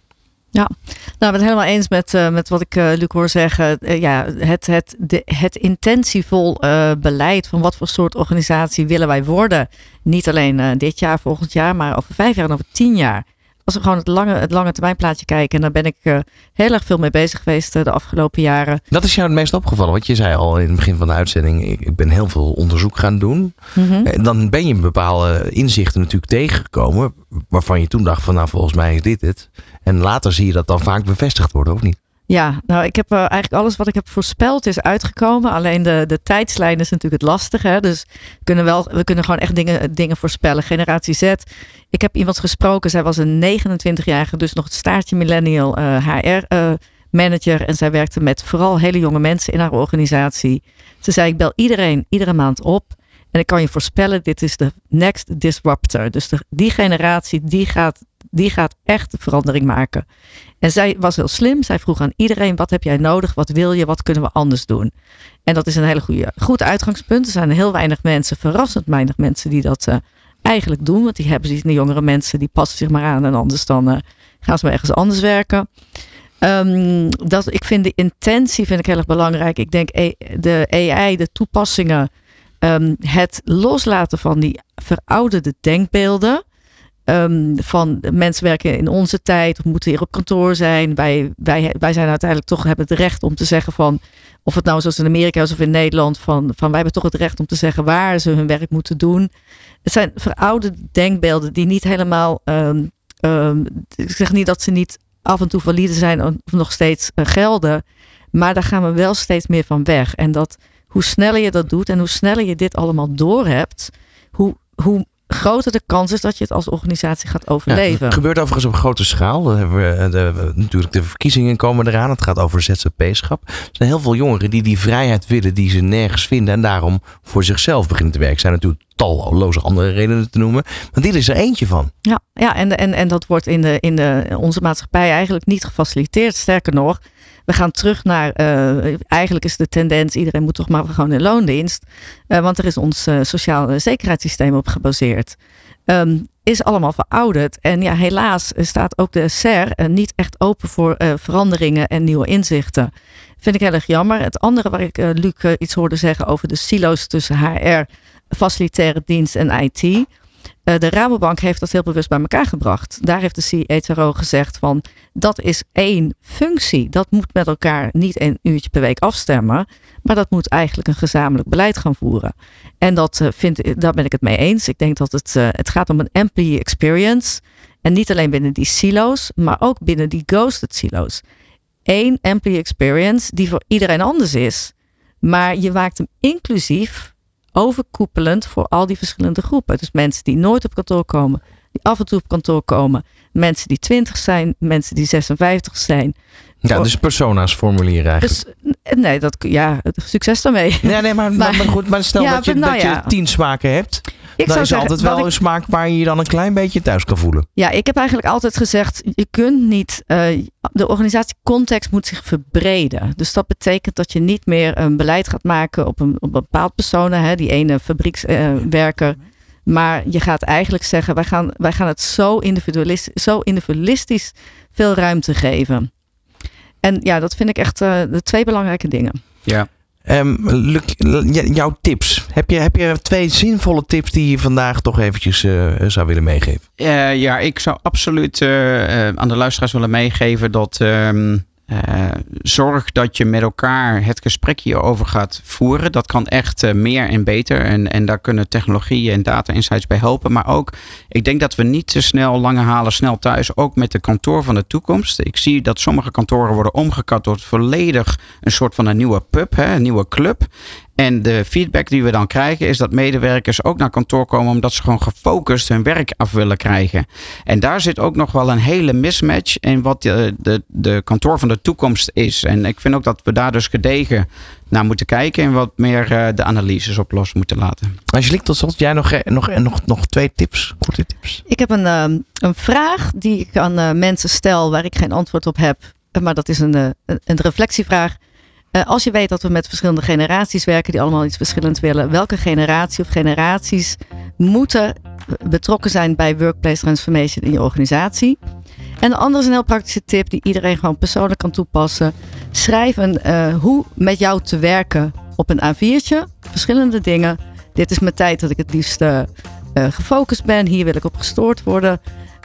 Ja, nou, ik ben het helemaal eens met, uh, met wat ik uh, Luc hoor zeggen. Uh, ja, het, het, de, het intentievol beleid van wat voor soort organisatie willen wij worden. Niet alleen dit jaar, volgend jaar, maar over vijf jaar en over tien jaar. Als we gewoon het lange, het lange termijn plaatje kijken. En daar ben ik heel erg veel mee bezig geweest de afgelopen jaren. Dat is jou het meest opgevallen. Want je zei al in het begin van de uitzending. Ik, ik ben heel veel onderzoek gaan doen. Mm -hmm. Dan ben je bepaalde inzichten natuurlijk tegengekomen. Waarvan je toen dacht van nou volgens mij is dit het. En later zie je dat dan vaak bevestigd worden, of niet? Ja, nou ik heb uh, eigenlijk alles wat ik heb voorspeld is uitgekomen. Alleen de, de tijdslijn is natuurlijk het lastige. Hè? Dus kunnen, wel, we kunnen gewoon echt dingen, dingen voorspellen. Generatie Z. Ik heb iemand gesproken, zij was een 29-jarige, dus nog het staartje millennial uh, HR uh, manager. En zij werkte met vooral hele jonge mensen in haar organisatie. Ze zei, ik bel iedereen iedere maand op. En ik kan je voorspellen, dit is de next disruptor. Dus de, die generatie, die gaat, die gaat echt de verandering maken. En zij was heel slim. Zij vroeg aan iedereen, wat heb jij nodig? Wat wil je? Wat kunnen we anders doen? En dat is een hele goede, goed uitgangspunt. Er zijn heel weinig mensen, verrassend weinig mensen, die dat uh, eigenlijk doen. Want die hebben zich, de jongere mensen, die passen zich maar aan. En anders dan uh, gaan ze maar ergens anders werken. Um, dat, ik vind de intentie vind ik heel erg belangrijk. Ik denk de AI, de toepassingen Um, het loslaten van die verouderde denkbeelden. Um, van mensen werken in onze tijd of moeten hier op kantoor zijn. Wij, wij, wij zijn uiteindelijk toch hebben het recht om te zeggen van. Of het nou zoals in Amerika is of in Nederland. Van, van wij hebben toch het recht om te zeggen waar ze hun werk moeten doen. Het zijn verouderde denkbeelden die niet helemaal. Um, ik zeg niet dat ze niet af en toe valide zijn of nog steeds uh, gelden. Maar daar gaan we wel steeds meer van weg. En dat hoe sneller je dat doet en hoe sneller je dit allemaal doorhebt, hoe, hoe groter de kans is dat je het als organisatie gaat overleven. Het gebeurt overigens op grote schaal. Dan hebben we de, natuurlijk de verkiezingen komen eraan. Het gaat over ZZP-schap. Er zijn heel veel jongeren die die vrijheid willen die ze nergens vinden en daarom voor zichzelf beginnen te werken. Er zijn natuurlijk talloze andere redenen te noemen. Maar dit is er eentje van. Ja, ja en, en, en dat wordt in, de, in de, onze maatschappij eigenlijk niet gefaciliteerd. Sterker nog, we gaan terug naar, uh, eigenlijk is de tendens, iedereen moet toch maar gewoon in loondienst. Uh, want er is ons uh, sociaal zekerheidssysteem op gebaseerd. Um, is allemaal verouderd. En ja, helaas staat ook de SER niet echt open voor veranderingen en nieuwe inzichten. Vind ik heel erg jammer. Het andere waar ik Luc iets hoorde zeggen over de silo's tussen HR, facilitaire dienst en IT. Uh, de Rabobank heeft dat heel bewust bij elkaar gebracht. Daar heeft de CHRO gezegd van dat is één functie. Dat moet met elkaar niet een uurtje per week afstemmen. Maar dat moet eigenlijk een gezamenlijk beleid gaan voeren. En dat uh, vind, daar ben ik het mee eens. Ik denk dat het, uh, het gaat om een employee experience. En niet alleen binnen die silo's, maar ook binnen die ghosted silo's. Eén employee experience die voor iedereen anders is. Maar je maakt hem inclusief overkoepelend voor al die verschillende groepen. Dus mensen die nooit op kantoor komen, die af en toe op kantoor komen, mensen die 20 zijn, mensen die 56 zijn. Ja, dus persona's formuleren eigenlijk. Dus, nee, dat, ja, succes daarmee. Nee, nee maar, maar, maar goed, maar stel ja, dat, je, nou, dat ja. je tien smaken hebt. Ik dan is zeggen, altijd wel een smaak waar je je dan een klein beetje thuis kan voelen. Ja, ik heb eigenlijk altijd gezegd, je kunt niet, uh, de organisatiecontext moet zich verbreden. Dus dat betekent dat je niet meer een beleid gaat maken op een, op een bepaald personen, hè, die ene fabriekswerker. Uh, maar je gaat eigenlijk zeggen, wij gaan, wij gaan het zo individualistisch, zo individualistisch veel ruimte geven. En ja, dat vind ik echt uh, de twee belangrijke dingen. Ja. Um, jouw tips. Heb je, heb je twee zinvolle tips die je vandaag toch eventjes uh, zou willen meegeven? Uh, ja, ik zou absoluut uh, aan de luisteraars willen meegeven dat um, uh, zorg dat je met elkaar het gesprek hierover gaat voeren. Dat kan echt uh, meer en beter. En, en daar kunnen technologieën en data insights bij helpen. Maar ook, ik denk dat we niet te snel lange halen, snel thuis. Ook met de kantoor van de toekomst. Ik zie dat sommige kantoren worden omgekat tot volledig een soort van een nieuwe pub, hè, een nieuwe club. En de feedback die we dan krijgen is dat medewerkers ook naar kantoor komen omdat ze gewoon gefocust hun werk af willen krijgen. En daar zit ook nog wel een hele mismatch in wat de, de, de kantoor van de toekomst is. En ik vind ook dat we daar dus gedegen naar moeten kijken en wat meer uh, de analyses op los moeten laten. Angelique, tot slot, jij nog, nog, nog, nog twee tips, korte tips? Ik heb een, um, een vraag die ik aan uh, mensen stel waar ik geen antwoord op heb. maar dat is een, een, een reflectievraag. Als je weet dat we met verschillende generaties werken die allemaal iets verschillends willen, welke generatie of generaties moeten betrokken zijn bij workplace transformation in je organisatie? En de andere is een heel praktische tip die iedereen gewoon persoonlijk kan toepassen. Schrijf een hoe met jou te werken op een A4'tje. Verschillende dingen. Dit is mijn tijd dat ik het liefst gefocust ben. Hier wil ik op gestoord worden.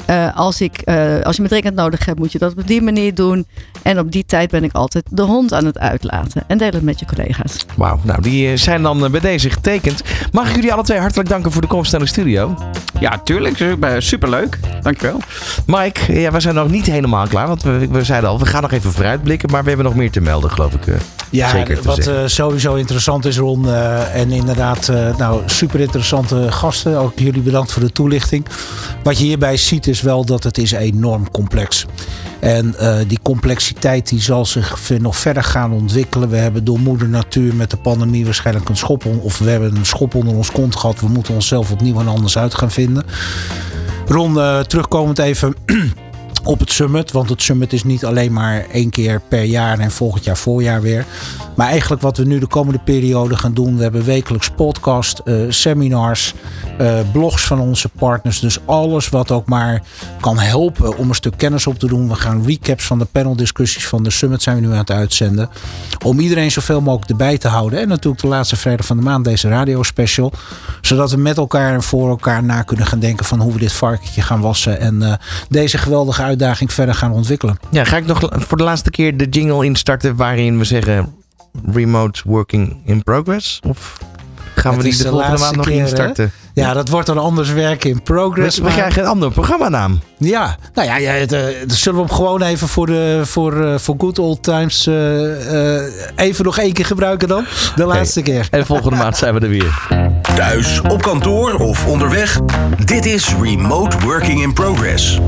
Uh, als, ik, uh, als je me dringend nodig hebt, moet je dat op die manier doen. En op die tijd ben ik altijd de hond aan het uitlaten. En deel het met je collega's. Wauw, nou die zijn dan bij deze getekend. Mag ik jullie alle twee hartelijk danken voor de komst naar de studio? Ja, tuurlijk. Superleuk. Dankjewel. Mike, ja, we zijn nog niet helemaal klaar. Want we, we zeiden al, we gaan nog even vooruitblikken. Maar we hebben nog meer te melden, geloof ik. Ja, Zeker wat uh, sowieso interessant is, Ron. Uh, en inderdaad, uh, nou, super interessante gasten. Ook jullie bedankt voor de toelichting. Wat je hierbij ziet is wel dat het is enorm complex. En die complexiteit die zal zich nog verder gaan ontwikkelen. We hebben door moeder natuur met de pandemie waarschijnlijk een schop, of we hebben een schop onder ons kont gehad. We moeten onszelf opnieuw en anders uit gaan vinden. Ron, terugkomend even op het summit. Want het summit is niet alleen maar één keer per jaar en volgend jaar voorjaar weer. Maar eigenlijk wat we nu de komende periode gaan doen. We hebben wekelijks podcast, uh, seminars, uh, blogs van onze partners. Dus alles wat ook maar kan helpen om een stuk kennis op te doen. We gaan recaps van de paneldiscussies van de summit zijn we nu aan het uitzenden. Om iedereen zoveel mogelijk erbij te houden. En natuurlijk de laatste vrijdag van de maand deze radio special. Zodat we met elkaar en voor elkaar na kunnen gaan denken van hoe we dit varkentje gaan wassen. En uh, deze geweldige uitdaging verder gaan ontwikkelen. Ja, ga ik nog voor de laatste keer de jingle instarten waarin we zeggen remote working in progress? Of gaan we die de, de volgende maand nog keer, instarten? Ja, dat wordt dan anders werken in progress. We, we krijgen een andere programmanaam. Ja, nou ja, ja het, uh, zullen we hem gewoon even voor, de, voor, uh, voor good old times uh, even nog één keer gebruiken dan? De laatste keer. En volgende maand zijn we er weer. Thuis, op kantoor of onderweg. Dit is Remote Working in Progress.